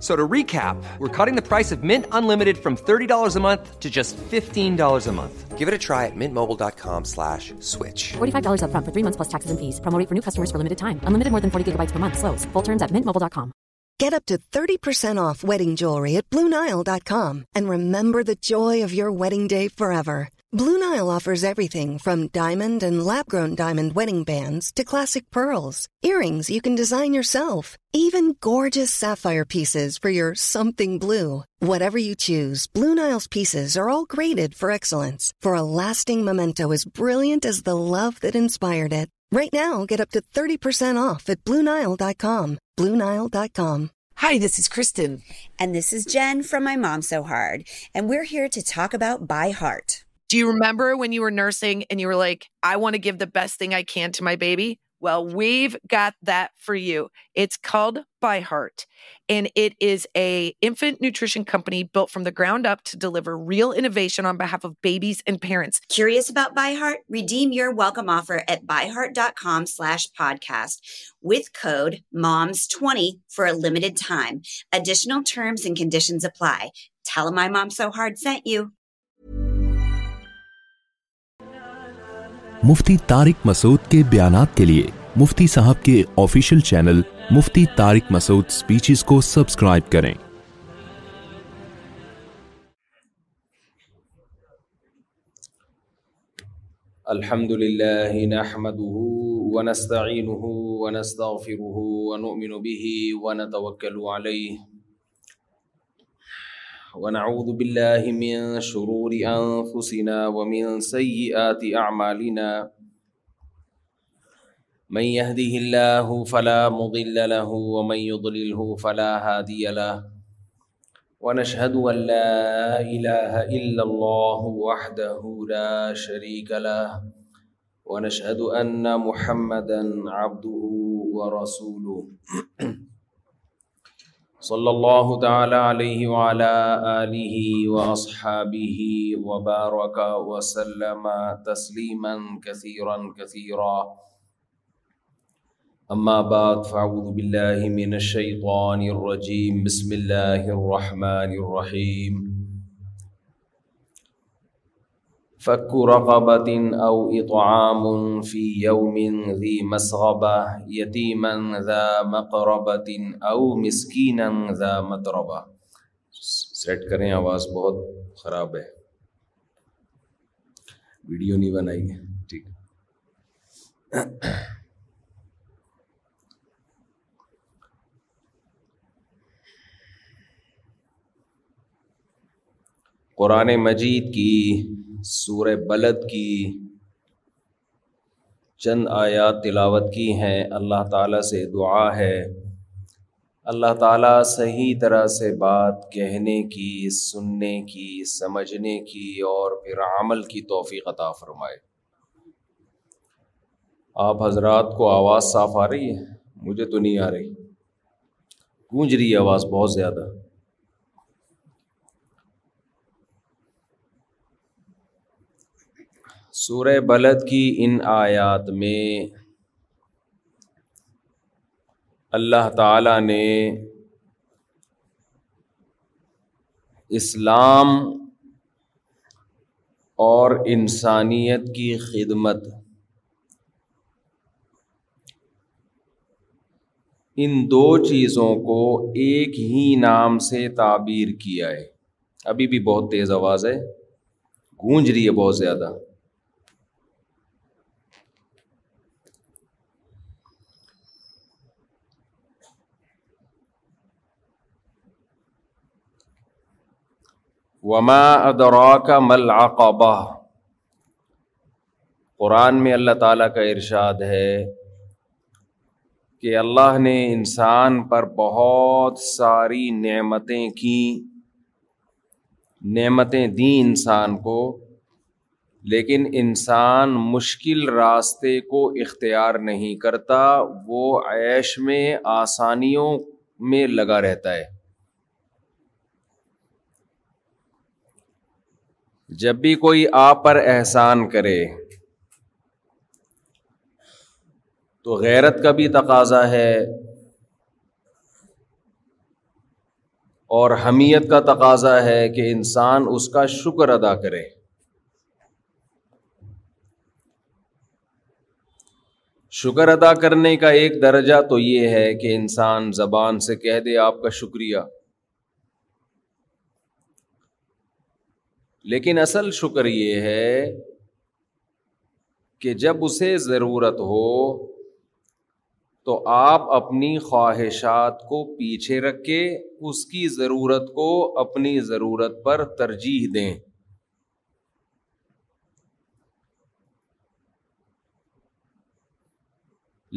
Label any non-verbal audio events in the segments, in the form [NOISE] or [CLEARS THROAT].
جائے of you video day for blue Nile offers everything from diamond and learn diamond video for it Do you remember when you were nursing and you were like, I want to give the best thing I can to my baby? Well, we've got that for you. It's called By Heart, and it is a infant nutrition company built from the ground up to deliver real innovation on behalf of babies and parents. Curious about By Heart? Redeem your welcome offer at byheart.com slash podcast with code MOMS20 for a limited time. Additional terms and conditions apply. Tell them my mom so hard sent you. Mufti Tariq Masood کے بیانات کے لیے مفتی صاحب کے official channel Mufti Tariq Masood speeches کو subscribe کریں الحمد للہ نحمده ونستعینه ونستغفره ونؤمن به ونتوکل علیه ونعوذ بالله من شرور أنفسنا ومن سيئات أعمالنا من يهده الله فلا مضل له ومن يضلله فلا هادي له ونشهد أن لا إله إلا الله وحده لا شريك له ونشهد أن محمدًا عبده ورسوله [CLEARS THROAT] صلی اللہ علیہ آلہ واصحابہ وبارک وسلم تسلیما کثیرا کثیرا اما بعد فاعوذ باللہ من الشیطان الرجیم بسم اللہ الرحمن الرحیم فك رقبة أو أو إطعام في يوم ذي مسغبة يتيما ذا ذا مقربة مسكينا سیٹ کریں آواز بہت خراب ہے ویڈیو نہیں بنائی ہے ٹھیک قرآن مجید کی سورہ بلد کی چند آیات تلاوت کی ہیں اللہ تعالیٰ سے دعا ہے اللہ تعالیٰ صحیح طرح سے بات کہنے کی سننے کی سمجھنے کی اور پھر عمل کی توفیق عطا فرمائے آپ حضرات کو آواز صاف آ رہی ہے مجھے تو نہیں آ رہی گونج رہی آواز بہت زیادہ سورہ بلد کی ان آیات میں اللہ تعالیٰ نے اسلام اور انسانیت کی خدمت ان دو چیزوں کو ایک ہی نام سے تعبیر کیا ہے ابھی بھی بہت تیز آواز ہے گونج رہی ہے بہت زیادہ وما ادرا کا ملاقبہ قرآن میں اللہ تعالیٰ کا ارشاد ہے کہ اللہ نے انسان پر بہت ساری نعمتیں کی نعمتیں دیں انسان کو لیکن انسان مشکل راستے کو اختیار نہیں کرتا وہ عیش میں آسانیوں میں لگا رہتا ہے جب بھی کوئی آپ پر احسان کرے تو غیرت کا بھی تقاضا ہے اور حمیت کا تقاضا ہے کہ انسان اس کا شکر ادا کرے شکر ادا کرنے کا ایک درجہ تو یہ ہے کہ انسان زبان سے کہہ دے آپ کا شکریہ لیکن اصل شکر یہ ہے کہ جب اسے ضرورت ہو تو آپ اپنی خواہشات کو پیچھے رکھ کے اس کی ضرورت کو اپنی ضرورت پر ترجیح دیں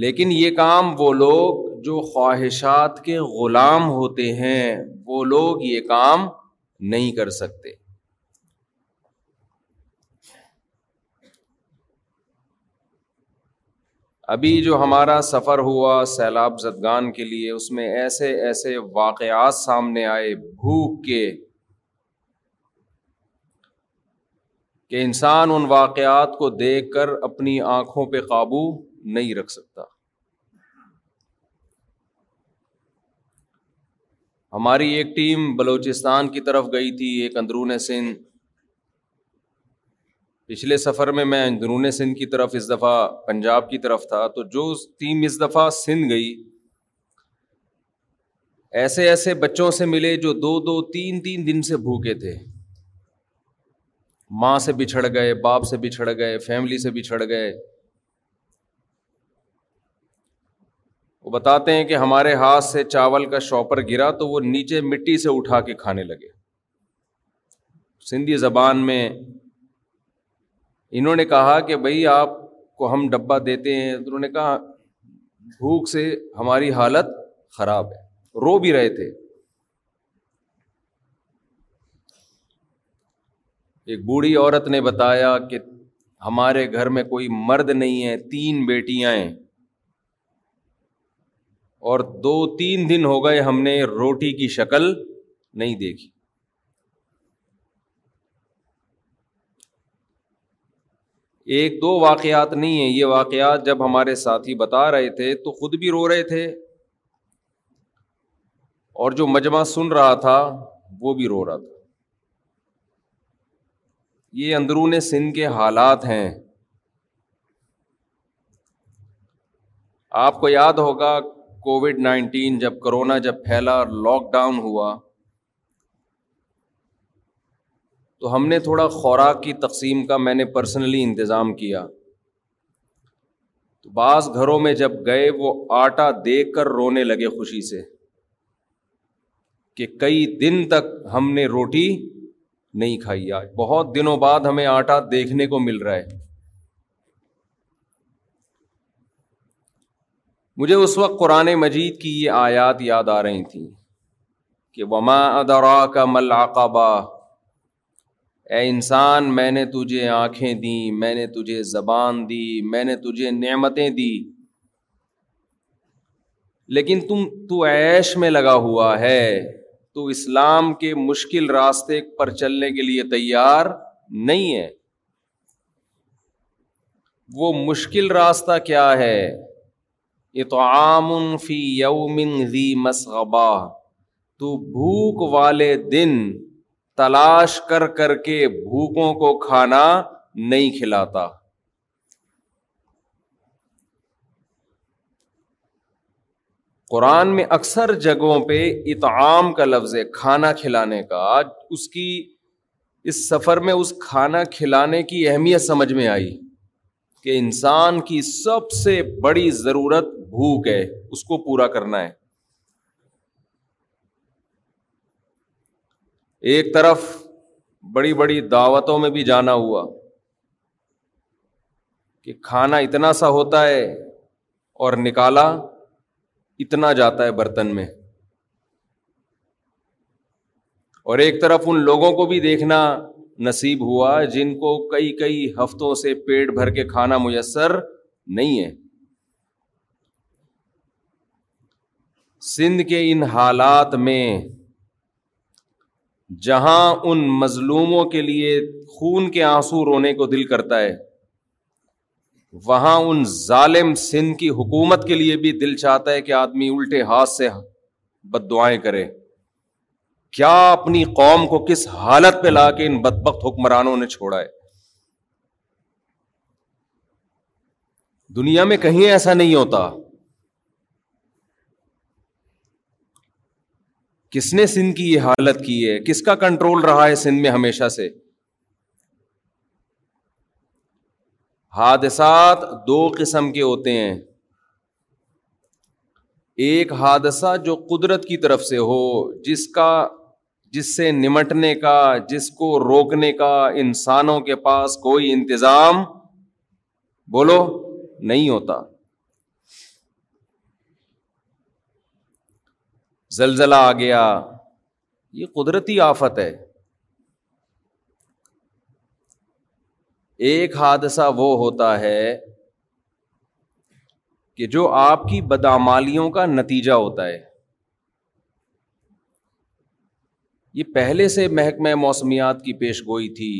لیکن یہ کام وہ لوگ جو خواہشات کے غلام ہوتے ہیں وہ لوگ یہ کام نہیں کر سکتے ابھی جو ہمارا سفر ہوا سیلاب زدگان کے لیے اس میں ایسے ایسے واقعات سامنے آئے بھوک کے کہ انسان ان واقعات کو دیکھ کر اپنی آنکھوں پہ قابو نہیں رکھ سکتا ہماری ایک ٹیم بلوچستان کی طرف گئی تھی ایک اندرون سندھ پچھلے سفر میں میں اندرون سندھ کی طرف اس دفعہ پنجاب کی طرف تھا تو جو ٹیم اس دفعہ سندھ گئی ایسے ایسے بچوں سے ملے جو دو دو تین تین دن سے بھوکے تھے ماں سے بچھڑ گئے باپ سے بچھڑ گئے فیملی سے بچھڑ گئے وہ بتاتے ہیں کہ ہمارے ہاتھ سے چاول کا شاپر گرا تو وہ نیچے مٹی سے اٹھا کے کھانے لگے سندھی زبان میں انہوں نے کہا کہ بھائی آپ کو ہم ڈبہ دیتے ہیں تو انہوں نے کہا بھوک سے ہماری حالت خراب ہے رو بھی رہے تھے ایک بوڑھی عورت نے بتایا کہ ہمارے گھر میں کوئی مرد نہیں ہے تین بیٹیاں ہیں اور دو تین دن ہو گئے ہم نے روٹی کی شکل نہیں دیکھی ایک دو واقعات نہیں ہیں یہ واقعات جب ہمارے ساتھی بتا رہے تھے تو خود بھی رو رہے تھے اور جو مجمع سن رہا تھا وہ بھی رو رہا تھا یہ اندرون سندھ کے حالات ہیں آپ کو یاد ہوگا کووڈ نائنٹین جب کرونا جب پھیلا لاک ڈاؤن ہوا تو ہم نے تھوڑا خوراک کی تقسیم کا میں نے پرسنلی انتظام کیا تو بعض گھروں میں جب گئے وہ آٹا دیکھ کر رونے لگے خوشی سے کہ کئی دن تک ہم نے روٹی نہیں کھائی آج بہت دنوں بعد ہمیں آٹا دیکھنے کو مل رہا ہے مجھے اس وقت قرآن مجید کی یہ آیات یاد آ رہی تھیں کہ وما ادرا کا ملاقبہ اے انسان میں نے تجھے آنکھیں دی میں نے تجھے زبان دی میں نے تجھے نعمتیں دی لیکن تم تو عیش میں لگا ہوا ہے تو اسلام کے مشکل راستے پر چلنے کے لیے تیار نہیں ہے وہ مشکل راستہ کیا ہے یہ تو یوم فی مسغبہ تو بھوک والے دن تلاش کر کر کے بھوکوں کو کھانا نہیں کھلاتا قرآن میں اکثر جگہوں پہ اطعام کا لفظ ہے کھانا کھلانے کا آج اس کی اس سفر میں اس کھانا کھلانے کی اہمیت سمجھ میں آئی کہ انسان کی سب سے بڑی ضرورت بھوک ہے اس کو پورا کرنا ہے ایک طرف بڑی بڑی دعوتوں میں بھی جانا ہوا کہ کھانا اتنا سا ہوتا ہے اور نکالا اتنا جاتا ہے برتن میں اور ایک طرف ان لوگوں کو بھی دیکھنا نصیب ہوا جن کو کئی کئی ہفتوں سے پیٹ بھر کے کھانا میسر نہیں ہے سندھ کے ان حالات میں جہاں ان مظلوموں کے لیے خون کے آنسو رونے کو دل کرتا ہے وہاں ان ظالم سندھ کی حکومت کے لیے بھی دل چاہتا ہے کہ آدمی الٹے ہاتھ سے بد دعائیں کرے کیا اپنی قوم کو کس حالت پہ لا کے ان بد بخت حکمرانوں نے چھوڑا ہے دنیا میں کہیں ایسا نہیں ہوتا کس نے سندھ کی یہ حالت کی ہے کس کا کنٹرول رہا ہے سندھ میں ہمیشہ سے حادثات دو قسم کے ہوتے ہیں ایک حادثہ جو قدرت کی طرف سے ہو جس کا جس سے نمٹنے کا جس کو روکنے کا انسانوں کے پاس کوئی انتظام بولو نہیں ہوتا زلزلہ آ گیا یہ قدرتی آفت ہے ایک حادثہ وہ ہوتا ہے کہ جو آپ کی بدامالیوں کا نتیجہ ہوتا ہے یہ پہلے سے محکمہ موسمیات کی پیش گوئی تھی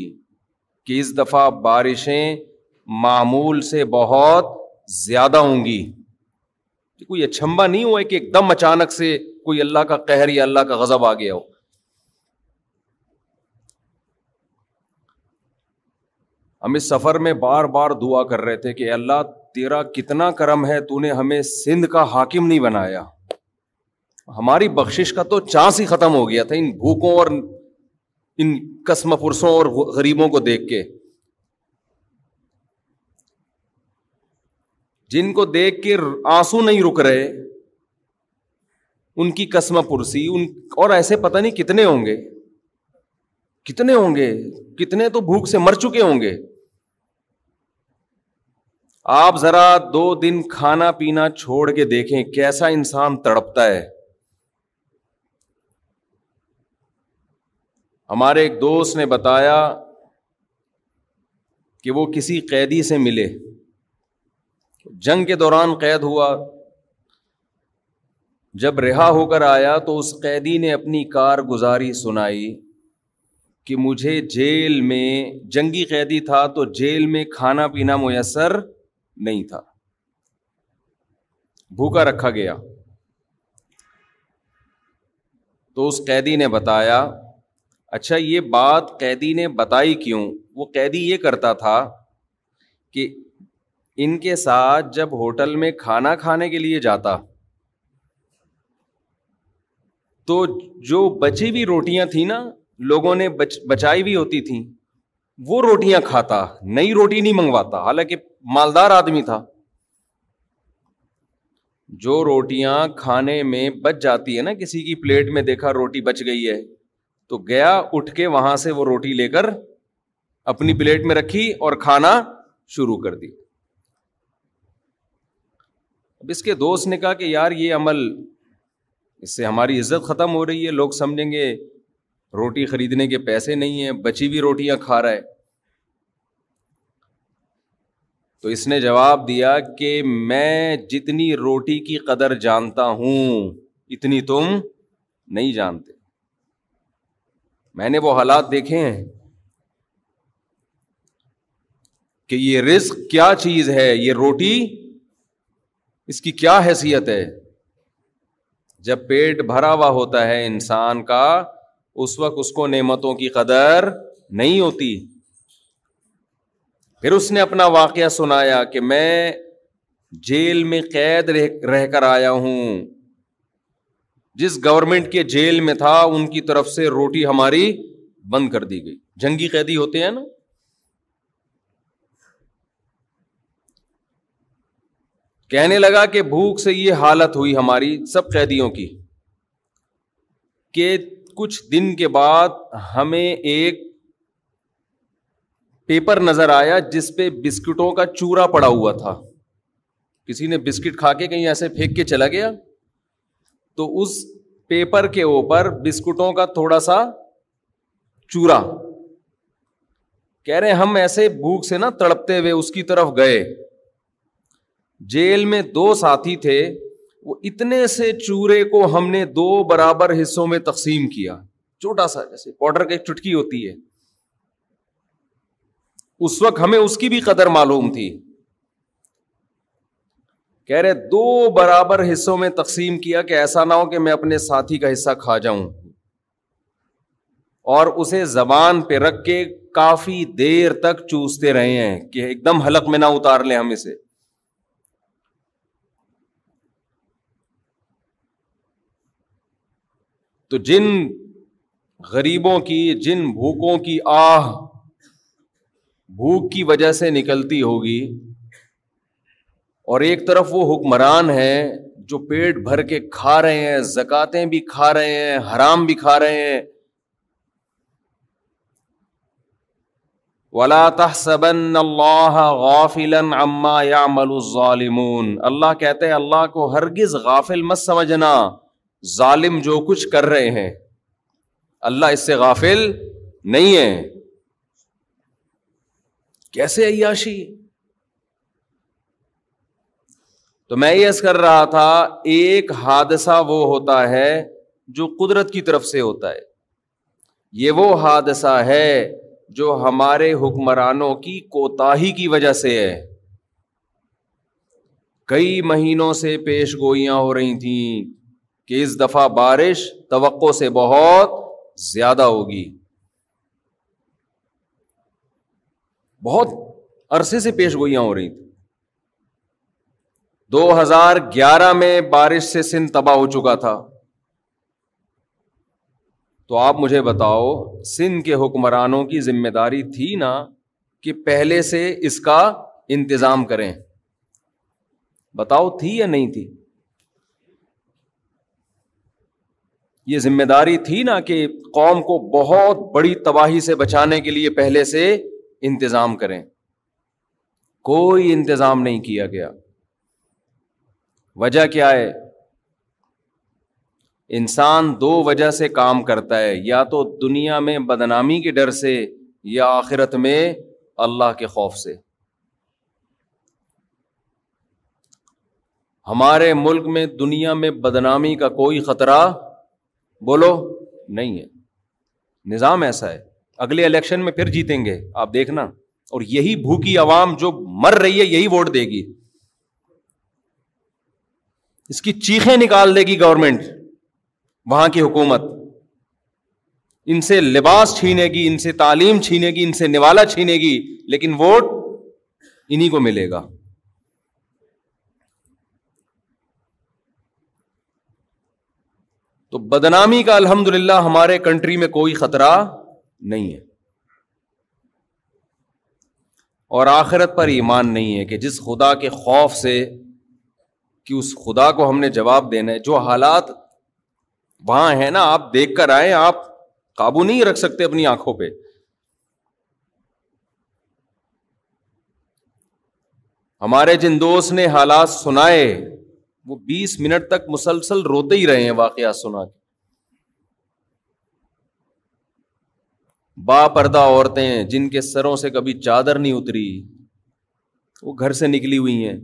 کہ اس دفعہ بارشیں معمول سے بہت زیادہ ہوں گی کوئی اچھمبا نہیں ہوا کہ ایک دم اچانک سے کوئی اللہ کا قہر یا اللہ کا غضب آ گیا ہو ہم اس سفر میں بار بار دعا کر رہے تھے کہ اللہ تیرا کتنا کرم ہے تو نے ہمیں سندھ کا حاکم نہیں بنایا ہماری بخشش کا تو چانس ہی ختم ہو گیا تھا ان بھوکوں اور ان کسم پرسوں اور غریبوں کو دیکھ کے جن کو دیکھ کے آنسو نہیں رک رہے ان کی کسم ان اور ایسے پتا نہیں کتنے ہوں گے کتنے ہوں گے کتنے تو بھوک سے مر چکے ہوں گے آپ ذرا دو دن کھانا پینا چھوڑ کے دیکھیں کیسا انسان تڑپتا ہے ہمارے ایک دوست نے بتایا کہ وہ کسی قیدی سے ملے جنگ کے دوران قید ہوا جب رہا ہو کر آیا تو اس قیدی نے اپنی کار گزاری سنائی کہ مجھے جیل میں جنگی قیدی تھا تو جیل میں کھانا پینا میسر نہیں تھا بھوکا رکھا گیا تو اس قیدی نے بتایا اچھا یہ بات قیدی نے بتائی کیوں وہ قیدی یہ کرتا تھا کہ ان کے ساتھ جب ہوٹل میں کھانا کھانے کے لیے جاتا تو جو بچی ہوئی روٹیاں تھیں نا لوگوں نے بچائی بھی ہوتی تھیں وہ روٹیاں کھاتا نئی روٹی نہیں منگواتا حالانکہ مالدار آدمی تھا جو روٹیاں کھانے میں بچ جاتی ہے نا کسی کی پلیٹ میں دیکھا روٹی بچ گئی ہے تو گیا اٹھ کے وہاں سے وہ روٹی لے کر اپنی پلیٹ میں رکھی اور کھانا شروع کر دی اب اس کے دوست نے کہا کہ یار یہ عمل اس سے ہماری عزت ختم ہو رہی ہے لوگ سمجھیں گے روٹی خریدنے کے پیسے نہیں ہیں بچی بھی روٹیاں کھا رہا ہے تو اس نے جواب دیا کہ میں جتنی روٹی کی قدر جانتا ہوں اتنی تم نہیں جانتے میں نے وہ حالات دیکھے ہیں کہ یہ رزق کیا چیز ہے یہ روٹی اس کی کیا حیثیت ہے جب پیٹ بھرا ہوا ہوتا ہے انسان کا اس وقت اس کو نعمتوں کی قدر نہیں ہوتی پھر اس نے اپنا واقعہ سنایا کہ میں جیل میں قید رہ کر آیا ہوں جس گورنمنٹ کے جیل میں تھا ان کی طرف سے روٹی ہماری بند کر دی گئی جنگی قیدی ہوتے ہیں نا کہنے لگا کہ بھوک سے یہ حالت ہوئی ہماری سب قیدیوں کی کہ کچھ دن کے بعد ہمیں ایک پیپر نظر آیا جس پہ بسکٹوں کا چورا پڑا ہوا تھا کسی نے بسکٹ کھا کے کہیں ایسے پھینک کے چلا گیا تو اس پیپر کے اوپر بسکٹوں کا تھوڑا سا چورا کہہ رہے ہم ایسے بھوک سے نا تڑپتے ہوئے اس کی طرف گئے جیل میں دو ساتھی تھے وہ اتنے سے چورے کو ہم نے دو برابر حصوں میں تقسیم کیا چھوٹا سا جیسے پاؤڈر ایک چٹکی ہوتی ہے اس وقت ہمیں اس کی بھی قدر معلوم تھی کہہ رہے دو برابر حصوں میں تقسیم کیا کہ ایسا نہ ہو کہ میں اپنے ساتھی کا حصہ کھا جاؤں اور اسے زبان پہ رکھ کے کافی دیر تک چوستے رہے ہیں کہ ایک دم حلق میں نہ اتار لیں ہم اسے تو جن غریبوں کی جن بھوکوں کی آہ بھوک کی وجہ سے نکلتی ہوگی اور ایک طرف وہ حکمران ہیں جو پیٹ بھر کے کھا رہے ہیں زکاتے بھی کھا رہے ہیں حرام بھی کھا رہے ہیں ولا اللہ غافل یا يعمل الظالمون اللہ کہتے ہیں اللہ کو ہرگز غافل مت سمجھنا ظالم جو کچھ کر رہے ہیں اللہ اس سے غافل نہیں ہے کیسے عیاشی تو میں یس کر رہا تھا ایک حادثہ وہ ہوتا ہے جو قدرت کی طرف سے ہوتا ہے یہ وہ حادثہ ہے جو ہمارے حکمرانوں کی کوتاہی کی وجہ سے ہے کئی مہینوں سے پیش گوئیاں ہو رہی تھیں کہ اس دفعہ بارش توقع سے بہت زیادہ ہوگی بہت عرصے سے پیش گوئیاں ہو رہی تھیں دو ہزار گیارہ میں بارش سے سندھ تباہ ہو چکا تھا تو آپ مجھے بتاؤ سندھ کے حکمرانوں کی ذمہ داری تھی نا کہ پہلے سے اس کا انتظام کریں بتاؤ تھی یا نہیں تھی یہ ذمہ داری تھی نا کہ قوم کو بہت بڑی تباہی سے بچانے کے لیے پہلے سے انتظام کریں کوئی انتظام نہیں کیا گیا وجہ کیا ہے انسان دو وجہ سے کام کرتا ہے یا تو دنیا میں بدنامی کے ڈر سے یا آخرت میں اللہ کے خوف سے ہمارے ملک میں دنیا میں بدنامی کا کوئی خطرہ بولو نہیں ہے نظام ایسا ہے اگلے الیکشن میں پھر جیتیں گے آپ دیکھنا اور یہی بھوکی عوام جو مر رہی ہے یہی ووٹ دے گی اس کی چیخیں نکال دے گی گورنمنٹ وہاں کی حکومت ان سے لباس چھینے گی ان سے تعلیم چھینے گی ان سے نوالا چھینے گی لیکن ووٹ انہیں کو ملے گا تو بدنامی کا الحمد للہ ہمارے کنٹری میں کوئی خطرہ نہیں ہے اور آخرت پر ایمان نہیں ہے کہ جس خدا کے خوف سے کہ اس خدا کو ہم نے جواب دینا ہے جو حالات وہاں ہیں نا آپ دیکھ کر آئے آپ قابو نہیں رکھ سکتے اپنی آنکھوں پہ ہمارے جن دوست نے حالات سنائے وہ بیس منٹ تک مسلسل روتے ہی رہے ہیں واقعات سنا کے با پردہ عورتیں جن کے سروں سے کبھی چادر نہیں اتری وہ گھر سے نکلی ہوئی ہیں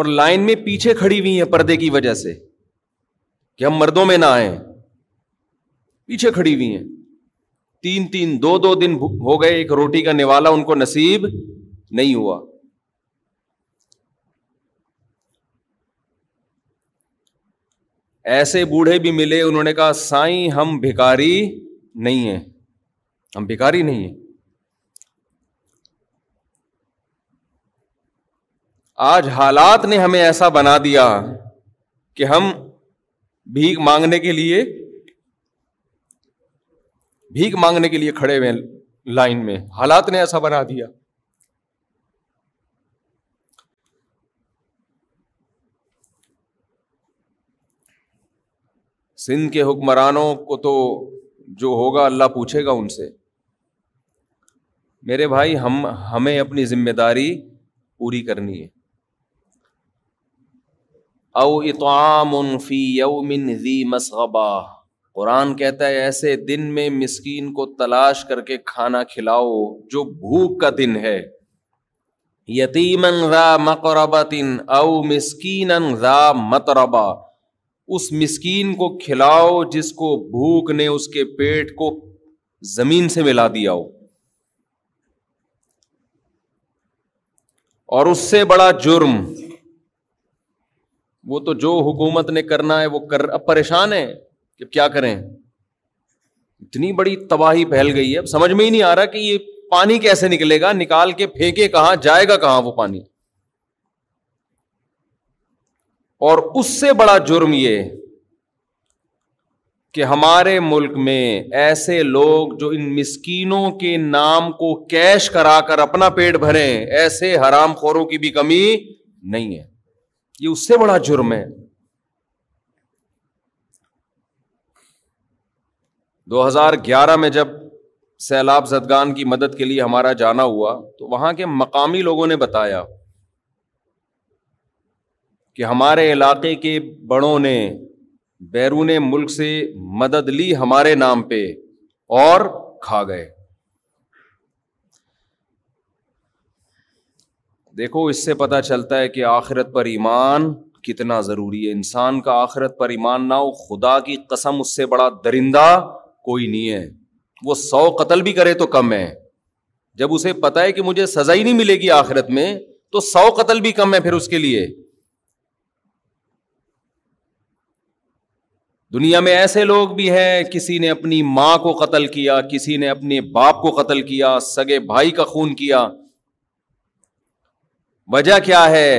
اور لائن میں پیچھے کھڑی ہوئی ہیں پردے کی وجہ سے کہ ہم مردوں میں نہ آئے پیچھے کھڑی ہوئی ہیں تین تین دو دو دن ہو گئے ایک روٹی کا نوالا ان کو نصیب نہیں ہوا ایسے بوڑھے بھی ملے انہوں نے کہا سائیں ہم بھکاری نہیں ہیں ہم بھکاری نہیں ہیں آج حالات نے ہمیں ایسا بنا دیا کہ ہم بھیک مانگنے کے لیے بھیک مانگنے کے لیے کھڑے ہوئے لائن میں حالات نے ایسا بنا دیا سندھ کے حکمرانوں کو تو جو ہوگا اللہ پوچھے گا ان سے میرے بھائی ہم ہمیں اپنی ذمہ داری پوری کرنی ہے او اطعام فی یوم ذی قرآن کہتا ہے ایسے دن میں مسکین کو تلاش کر کے کھانا کھلاؤ جو بھوک کا دن ہے یتیمن ذا دن او مسکین اس مسکین کو کھلاؤ جس کو بھوک نے اس کے پیٹ کو زمین سے ملا دیا ہو اور اس سے بڑا جرم وہ تو جو حکومت نے کرنا ہے وہ کر اب پریشان ہے کہ کیا کریں اتنی بڑی تباہی پھیل گئی ہے اب سمجھ میں ہی نہیں آ رہا کہ یہ پانی کیسے نکلے گا نکال کے پھینکے کہاں جائے گا کہاں وہ پانی اور اس سے بڑا جرم یہ کہ ہمارے ملک میں ایسے لوگ جو ان مسکینوں کے نام کو کیش کرا کر اپنا پیٹ بھرے ایسے حرام خوروں کی بھی کمی نہیں ہے یہ اس سے بڑا جرم ہے دو ہزار گیارہ میں جب سیلاب زدگان کی مدد کے لیے ہمارا جانا ہوا تو وہاں کے مقامی لوگوں نے بتایا کہ ہمارے علاقے کے بڑوں نے بیرون ملک سے مدد لی ہمارے نام پہ اور کھا گئے دیکھو اس سے پتا چلتا ہے کہ آخرت پر ایمان کتنا ضروری ہے انسان کا آخرت پر ایمان نہ ہو خدا کی قسم اس سے بڑا درندہ کوئی نہیں ہے وہ سو قتل بھی کرے تو کم ہے جب اسے پتا ہے کہ مجھے سزا ہی نہیں ملے گی آخرت میں تو سو قتل بھی کم ہے پھر اس کے لیے دنیا میں ایسے لوگ بھی ہیں کسی نے اپنی ماں کو قتل کیا کسی نے اپنے باپ کو قتل کیا سگے بھائی کا خون کیا وجہ کیا ہے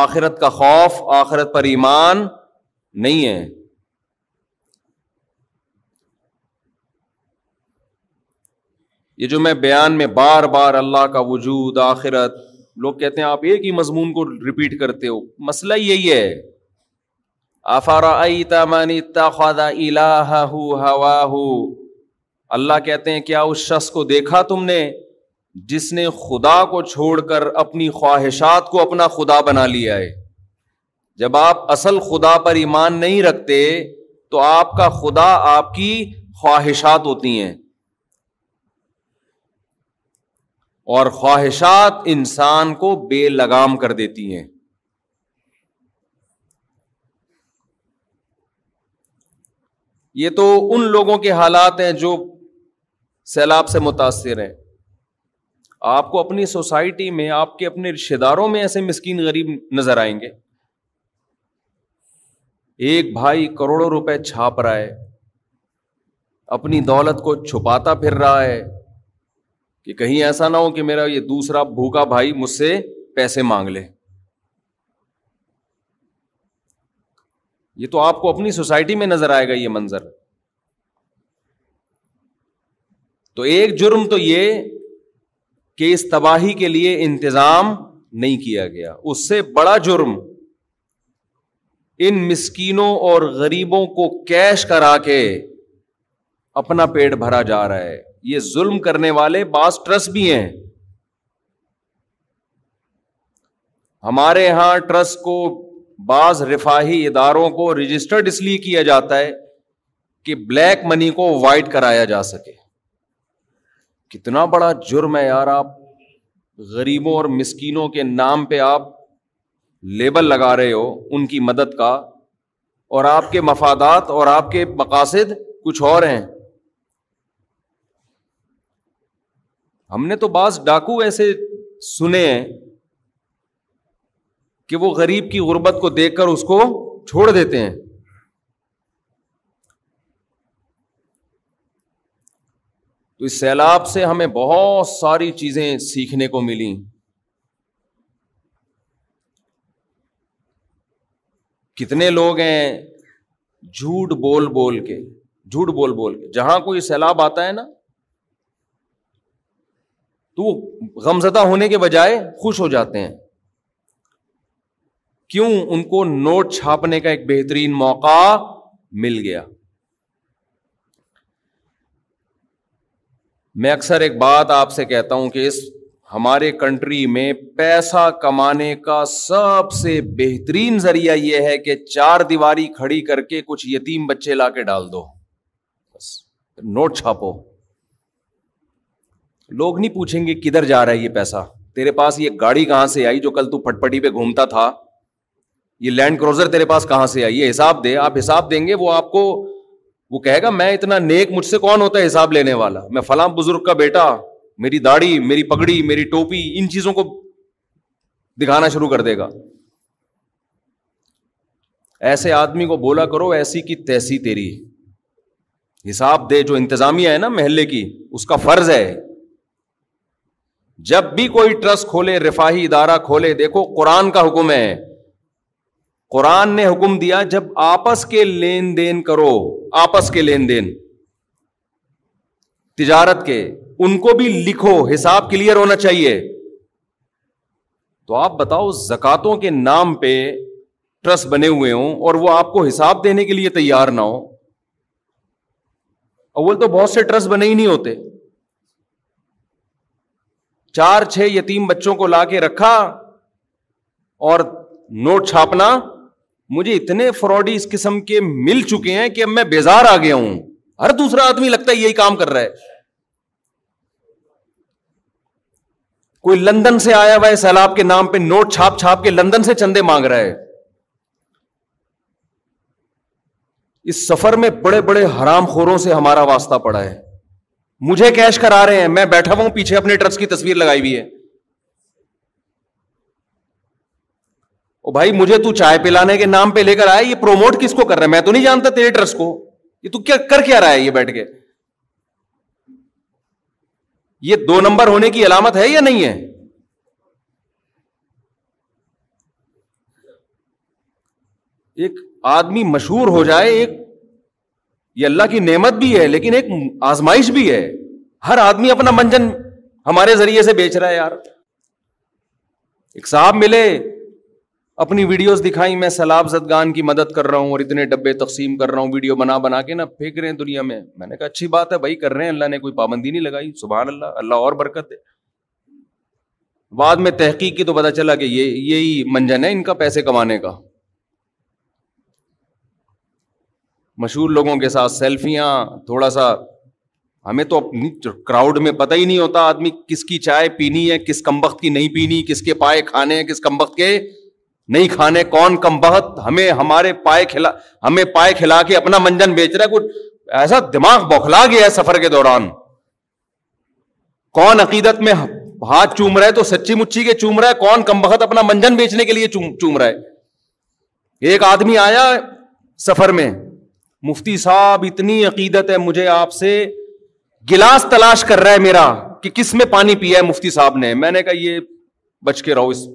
آخرت کا خوف آخرت پر ایمان نہیں ہے یہ جو میں بیان میں بار بار اللہ کا وجود آخرت لوگ کہتے ہیں آپ ایک ہی مضمون کو ریپیٹ کرتے ہو مسئلہ یہی ہے خدا الااہ اللہ کہتے ہیں کیا اس شخص کو دیکھا تم نے جس نے خدا کو چھوڑ کر اپنی خواہشات کو اپنا خدا بنا لیا ہے جب آپ اصل خدا پر ایمان نہیں رکھتے تو آپ کا خدا آپ کی خواہشات ہوتی ہیں اور خواہشات انسان کو بے لگام کر دیتی ہیں یہ تو ان لوگوں کے حالات ہیں جو سیلاب سے متاثر ہیں آپ کو اپنی سوسائٹی میں آپ کے اپنے رشتے داروں میں ایسے مسکین غریب نظر آئیں گے ایک بھائی کروڑوں روپے چھاپ رہا ہے اپنی دولت کو چھپاتا پھر رہا ہے کہ کہیں ایسا نہ ہو کہ میرا یہ دوسرا بھوکا بھائی مجھ سے پیسے مانگ لے یہ تو آپ کو اپنی سوسائٹی میں نظر آئے گا یہ منظر تو ایک جرم تو یہ کہ اس تباہی کے لیے انتظام نہیں کیا گیا اس سے بڑا جرم ان مسکینوں اور غریبوں کو کیش کرا کے اپنا پیٹ بھرا جا رہا ہے یہ ظلم کرنے والے باس ٹرسٹ بھی ہیں ہمارے یہاں ٹرسٹ کو بعض رفاہی اداروں کو رجسٹرڈ اس لیے کیا جاتا ہے کہ بلیک منی کو وائٹ کرایا جا سکے کتنا بڑا جرم ہے یار آپ غریبوں اور مسکینوں کے نام پہ آپ لیبل لگا رہے ہو ان کی مدد کا اور آپ کے مفادات اور آپ کے مقاصد کچھ اور ہیں ہم نے تو بعض ڈاکو ایسے سنے ہیں کہ وہ غریب کی غربت کو دیکھ کر اس کو چھوڑ دیتے ہیں تو اس سیلاب سے ہمیں بہت ساری چیزیں سیکھنے کو ملی کتنے لوگ ہیں جھوٹ بول بول کے جھوٹ بول بول کے جہاں کوئی سیلاب آتا ہے نا تو وہ غمزدہ ہونے کے بجائے خوش ہو جاتے ہیں کیوں ان کو نوٹ چھاپنے کا ایک بہترین موقع مل گیا میں اکثر ایک بات آپ سے کہتا ہوں کہ اس ہمارے کنٹری میں پیسہ کمانے کا سب سے بہترین ذریعہ یہ ہے کہ چار دیواری کھڑی کر کے کچھ یتیم بچے لا کے ڈال دو بس نوٹ چھاپو لوگ نہیں پوچھیں گے کدھر جا رہا ہے یہ پیسہ تیرے پاس یہ گاڑی کہاں سے آئی جو کل تو پٹ پٹی پہ گھومتا تھا یہ لینڈ کروزر تیرے پاس کہاں سے آئی یہ حساب دے آپ حساب دیں گے وہ آپ کو وہ کہے گا میں اتنا نیک مجھ سے کون ہوتا ہے حساب لینے والا میں فلاں بزرگ کا بیٹا میری داڑھی میری پگڑی میری ٹوپی ان چیزوں کو دکھانا شروع کر دے گا ایسے آدمی کو بولا کرو ایسی کی تیسی تیری حساب دے جو انتظامیہ ہے نا محلے کی اس کا فرض ہے جب بھی کوئی ٹرسٹ کھولے رفاہی ادارہ کھولے دیکھو قرآن کا حکم ہے قرآن نے حکم دیا جب آپس کے لین دین کرو آپس کے لین دین تجارت کے ان کو بھی لکھو حساب کلیئر ہونا چاہیے تو آپ بتاؤ زکاتوں کے نام پہ ٹرسٹ بنے ہوئے ہوں اور وہ آپ کو حساب دینے کے لیے تیار نہ ہو اول تو بہت سے ٹرسٹ بنے ہی نہیں ہوتے چار چھ یتیم بچوں کو لا کے رکھا اور نوٹ چھاپنا مجھے اتنے فراڈی اس قسم کے مل چکے ہیں کہ اب میں بیزار آ گیا ہوں ہر دوسرا آدمی لگتا ہے یہی کام کر رہا ہے کوئی لندن سے آیا ہوا ہے سیلاب کے نام پہ نوٹ چھاپ چھاپ کے لندن سے چندے مانگ رہا ہے اس سفر میں بڑے بڑے حرام خوروں سے ہمارا واسطہ پڑا ہے مجھے کیش کرا رہے ہیں میں بیٹھا ہوں پیچھے اپنے ٹرس کی تصویر لگائی ہوئی ہے او بھائی مجھے تو چائے پلانے کے نام پہ لے کر آئے یہ پروموٹ کس کو کر رہا ہے میں تو نہیں جانتا تیرے کو یہ تو کیا کر کیا رہا ہے یہ بیٹھ کے یہ دو نمبر ہونے کی علامت ہے یا نہیں ہے ایک آدمی مشہور ہو جائے ایک یہ اللہ کی نعمت بھی ہے لیکن ایک آزمائش بھی ہے ہر آدمی اپنا منجن ہمارے ذریعے سے بیچ رہا ہے یار ایک صاحب ملے اپنی ویڈیوز دکھائی میں سیلاب زدگان کی مدد کر رہا ہوں اور اتنے ڈبے تقسیم کر رہا ہوں ویڈیو بنا بنا کے نا پھینک رہے ہیں دنیا میں میں نے نے کہا اچھی بات ہے بھائی کر رہے ہیں اللہ کوئی پابندی نہیں لگائی سبحان اللہ اللہ اور برکت ہے تحقیق کی تو پتا چلا کہ یہ یہی منجن ہے ان کا پیسے کمانے کا مشہور لوگوں کے ساتھ سیلفیاں تھوڑا سا ہمیں تو اپنی کراؤڈ میں پتہ ہی نہیں ہوتا آدمی کس کی چائے پینی ہے کس کمبخت کی نہیں پینی کس کے پائے کھانے ہیں کس کمبخت کے نہیں کھانے کون کم بہت ہمیں ہمارے پائے کھلا ہمیں پائے کھلا کے اپنا منجن بیچ رہا ہے ایسا دماغ بوکھلا گیا ہے سفر کے دوران کون عقیدت میں ہاتھ چوم رہا ہے تو سچی مچی کے چوم رہا ہے کون کم بہت اپنا منجن بیچنے کے لیے چوم رہا ہے ایک آدمی آیا سفر میں مفتی صاحب اتنی عقیدت ہے مجھے آپ سے گلاس تلاش کر رہا ہے میرا کہ کس میں پانی پیا ہے مفتی صاحب نے میں نے کہا یہ بچ کے رہو اس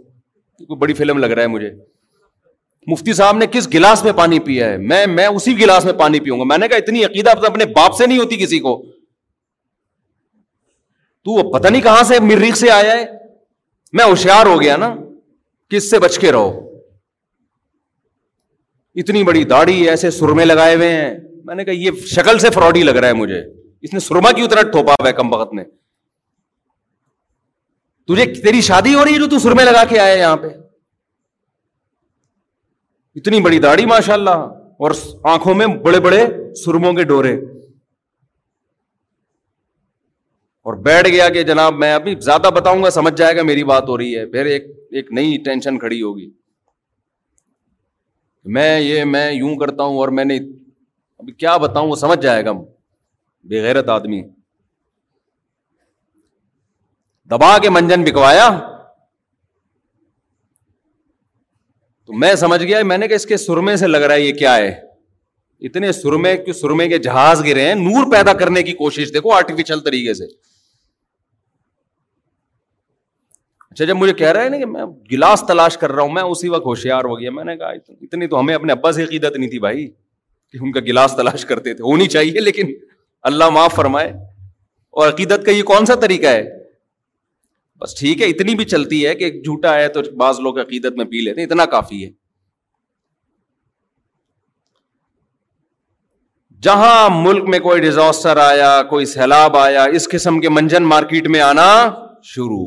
بڑی فلم لگ رہا ہے مجھے مفتی صاحب نے کس گلاس میں پانی پیا ہے میں میں اسی گلاس میں پانی پیوں گا میں نے کہا اتنی عقیدہ اپنے باپ سے نہیں ہوتی کسی کو تو پتہ نہیں کہاں سے مریخ سے آیا ہے میں ہوشیار ہو گیا نا کس سے بچ کے رہو اتنی بڑی داڑھی ایسے سرمے لگائے ہوئے ہیں میں نے کہا یہ شکل سے فراڈی لگ رہا ہے مجھے اس نے سرما کی اتنا ٹھوپا ہوا ہے کم وقت میں تجھے تیری شادی ہو رہی ہے جو سرمے لگا کے آئے یہاں پہ اتنی بڑی داڑھی ماشاء اللہ اور آنکھوں میں بڑے بڑے سرموں کے ڈورے اور بیٹھ گیا کہ جناب میں ابھی زیادہ بتاؤں گا سمجھ جائے گا میری بات ہو رہی ہے پھر ایک ایک نئی ٹینشن کھڑی ہوگی میں یہ میں یوں کرتا ہوں اور میں نے ابھی کیا بتاؤں وہ سمجھ جائے گا بےغیرت آدمی دبا کے منجن بکوایا تو میں سمجھ گیا میں نے کہا اس کے سرمے سے لگ رہا ہے یہ کیا ہے اتنے سرمے سرمے کے جہاز گرے ہیں نور پیدا کرنے کی کوشش دیکھو آرٹیفیشل طریقے سے اچھا جب مجھے کہہ رہا ہے نا کہ میں گلاس تلاش کر رہا ہوں میں اسی وقت ہوشیار ہو گیا میں نے کہا اتنی تو ہمیں اپنے ابا سے عقیدت نہیں تھی بھائی کہ ان کا گلاس تلاش کرتے تھے ہونی چاہیے لیکن اللہ معاف فرمائے اور عقیدت کا یہ کون سا طریقہ ہے بس ٹھیک ہے اتنی بھی چلتی ہے کہ جھوٹا ہے تو بعض لوگ عقیدت میں پی لیتے ہیں اتنا کافی ہے جہاں ملک میں کوئی ڈیزاسٹر آیا کوئی سیلاب آیا اس قسم کے منجن مارکیٹ میں آنا شروع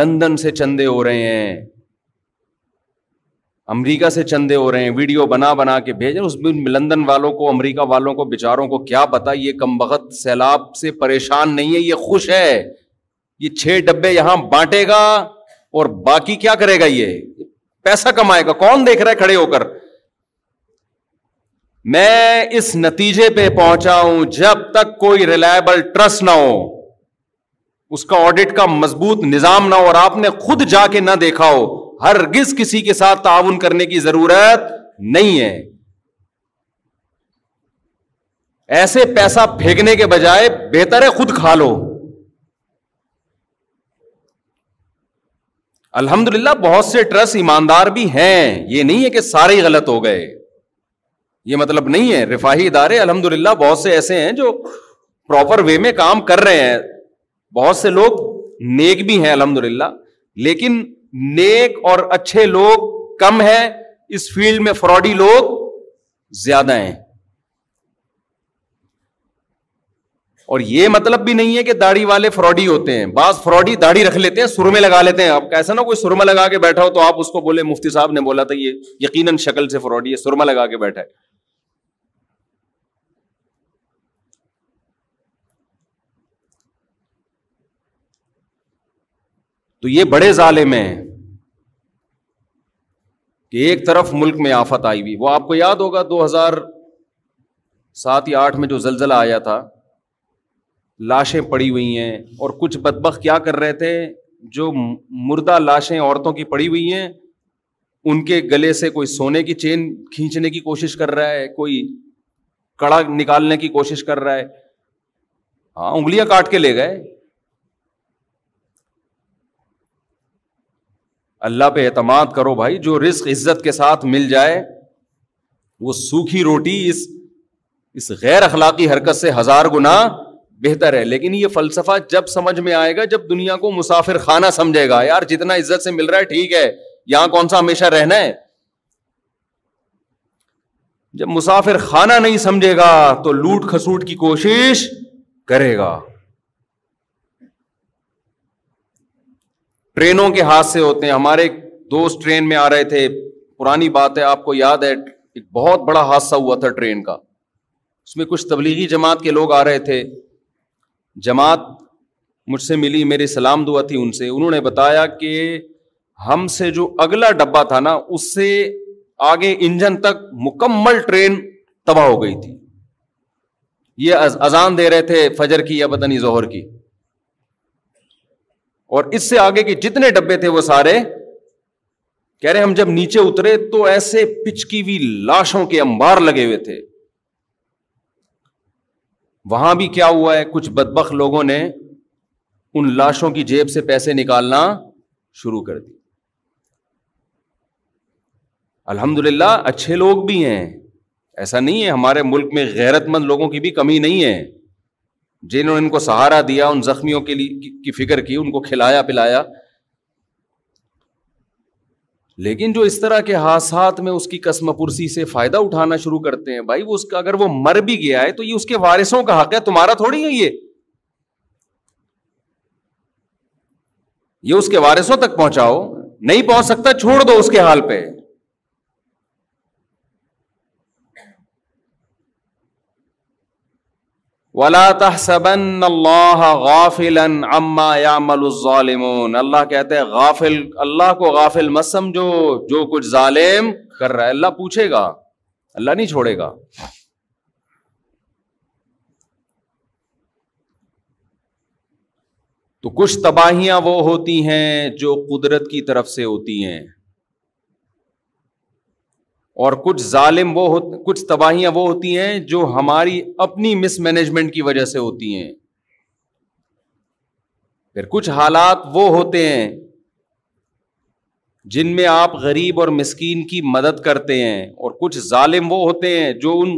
لندن سے چندے ہو رہے ہیں امریکہ سے چندے ہو رہے ہیں ویڈیو بنا بنا کے بھیج رہے لندن والوں کو امریکہ والوں کو بیچاروں کو کیا پتا یہ کم بخت سیلاب سے پریشان نہیں ہے یہ خوش ہے یہ چھ ڈبے یہاں بانٹے گا اور باقی کیا کرے گا یہ پیسہ کمائے گا کون دیکھ رہا ہے کھڑے ہو کر میں اس نتیجے پہ پہنچا ہوں جب تک کوئی ریلائبل ٹرسٹ نہ ہو اس کا آڈٹ کا مضبوط نظام نہ ہو اور آپ نے خود جا کے نہ دیکھا ہو ہرگز کسی کے ساتھ تعاون کرنے کی ضرورت نہیں ہے ایسے پیسہ پھینکنے کے بجائے بہتر ہے خود کھا لو الحمد للہ بہت سے ٹرسٹ ایماندار بھی ہیں یہ نہیں ہے کہ سارے غلط ہو گئے یہ مطلب نہیں ہے رفاہی ادارے الحمد للہ بہت سے ایسے ہیں جو پراپر وے میں کام کر رہے ہیں بہت سے لوگ نیک بھی ہیں الحمد للہ لیکن نیک اور اچھے لوگ کم ہیں اس فیلڈ میں فراڈی لوگ زیادہ ہیں اور یہ مطلب بھی نہیں ہے کہ داڑھی والے فراڈی ہوتے ہیں بعض فراڈی داڑھی رکھ لیتے ہیں سرمے لگا لیتے ہیں آپ کیسا نا کوئی سرما لگا کے بیٹھا ہو تو آپ اس کو بولے مفتی صاحب نے بولا تھا یہ یقیناً شکل سے فراڈی ہے سرما لگا کے بیٹھا ہے تو یہ بڑے ظالم ہیں کہ ایک طرف ملک میں آفت آئی ہوئی وہ آپ کو یاد ہوگا دو ہزار سات یا آٹھ میں جو زلزلہ آیا تھا لاشیں پڑی ہوئی ہیں اور کچھ بدبخ کیا کر رہے تھے جو مردہ لاشیں عورتوں کی پڑی ہوئی ہیں ان کے گلے سے کوئی سونے کی چین کھینچنے کی کوشش کر رہا ہے کوئی کڑا نکالنے کی کوشش کر رہا ہے ہاں انگلیاں کاٹ کے لے گئے اللہ پہ اعتماد کرو بھائی جو رزق عزت کے ساتھ مل جائے وہ سوکھی روٹی اس اس غیر اخلاقی حرکت سے ہزار گنا بہتر ہے لیکن یہ فلسفہ جب سمجھ میں آئے گا جب دنیا کو مسافر خانہ سمجھے گا یار جتنا عزت سے مل رہا ہے ٹھیک ہے یہاں کون سا ہمیشہ رہنا ہے جب مسافر خانہ نہیں سمجھے گا تو لوٹ کھسوٹ کی کوشش کرے گا ٹرینوں کے ہاتھ سے ہوتے ہیں ہمارے دوست ٹرین میں آ رہے تھے پرانی بات ہے آپ کو یاد ہے ایک بہت بڑا حادثہ ہوا تھا ٹرین کا اس میں کچھ تبلیغی جماعت کے لوگ آ رہے تھے جماعت مجھ سے ملی میری سلام دعا تھی ان سے انہوں نے بتایا کہ ہم سے جو اگلا ڈبہ تھا نا اس سے آگے انجن تک مکمل ٹرین تباہ ہو گئی تھی یہ اذان دے رہے تھے فجر کی یا بدنی ظہر کی اور اس سے آگے کے جتنے ڈبے تھے وہ سارے کہہ رہے ہم جب نیچے اترے تو ایسے پچکی ہوئی لاشوں کے انبار لگے ہوئے تھے وہاں بھی کیا ہوا ہے کچھ بدبخ لوگوں نے ان لاشوں کی جیب سے پیسے نکالنا شروع کر دی الحمد للہ اچھے لوگ بھی ہیں ایسا نہیں ہے ہمارے ملک میں غیرت مند لوگوں کی بھی کمی نہیں ہے جنہوں نے ان کو سہارا دیا ان زخمیوں کے لیے کی فکر کی ان کو کھلایا پلایا لیکن جو اس طرح کے حادثات میں اس کی کسم پرسی سے فائدہ اٹھانا شروع کرتے ہیں بھائی وہ اس کا اگر وہ مر بھی گیا ہے تو یہ اس کے وارثوں کا حق ہے تمہارا تھوڑی ہے یہ یہ اس کے وارثوں تک پہنچاؤ نہیں پہنچ سکتا چھوڑ دو اس کے حال پہ ولا تحسبن اللہ الظالمون اللہ کہتے ہیں غافل اللہ کو غافل مت سمجھو جو کچھ ظالم کر رہا ہے اللہ پوچھے گا اللہ نہیں چھوڑے گا تو کچھ تباہیاں وہ ہوتی ہیں جو قدرت کی طرف سے ہوتی ہیں اور کچھ ظالم وہ ہوتے کچھ تباہیاں وہ ہوتی ہیں جو ہماری اپنی مس مینجمنٹ کی وجہ سے ہوتی ہیں پھر کچھ حالات وہ ہوتے ہیں جن میں آپ غریب اور مسکین کی مدد کرتے ہیں اور کچھ ظالم وہ ہوتے ہیں جو ان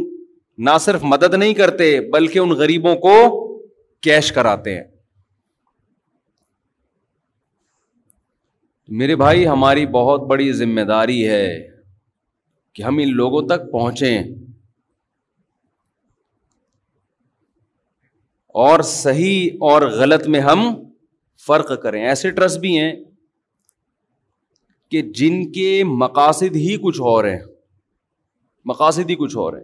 نہ صرف مدد نہیں کرتے بلکہ ان غریبوں کو کیش کراتے ہیں میرے بھائی ہماری بہت بڑی ذمہ داری ہے کہ ہم ان لوگوں تک پہنچیں اور صحیح اور غلط میں ہم فرق کریں ایسے ٹرسٹ بھی ہیں کہ جن کے مقاصد ہی کچھ اور ہیں مقاصد ہی کچھ اور ہیں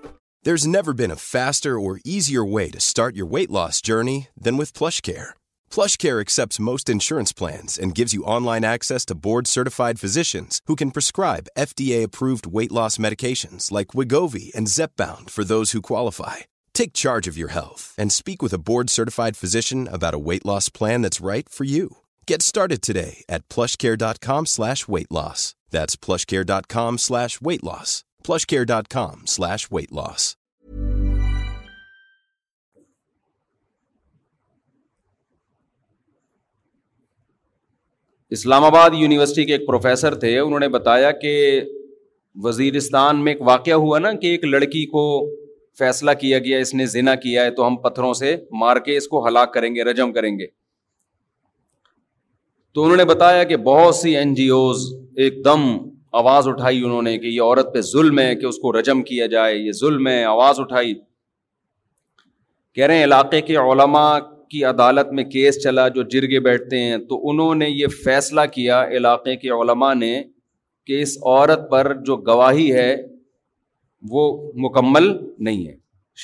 There's never been a faster or easier way to start your weight loss journey than with PlushCare. PlushCare accepts most insurance plans and gives you online access to board-certified physicians who can prescribe FDA-approved weight loss medications like Wegovy and Zepbound for those who qualify. Take charge of your health and speak with a board-certified physician about a weight loss plan that's right for you. Get started today at PlushCare.com/weight-loss. That's PlushCare.com/weight-loss. plushcare.com slash weight loss. اسلام آباد university کے ایک professor تھے انہوں نے بتایا کہ وزیرستان میں ایک واقعہ ہوا نا کہ ایک لڑکی کو فیصلہ کیا گیا اس نے زنا کیا ہے تو ہم پتھروں سے مار کے اس کو ہلاک کریں گے رجم کریں گے تو انہوں نے بتایا کہ بہت سی این جی اوز ایک دم آواز اٹھائی انہوں نے کہ یہ عورت پہ ظلم ہے کہ اس کو رجم کیا جائے یہ ظلم ہے آواز اٹھائی کہہ رہے ہیں علاقے کے علماء کی عدالت میں کیس چلا جو جرگے بیٹھتے ہیں تو انہوں نے یہ فیصلہ کیا علاقے کے علماء نے کہ اس عورت پر جو گواہی ہے وہ مکمل نہیں ہے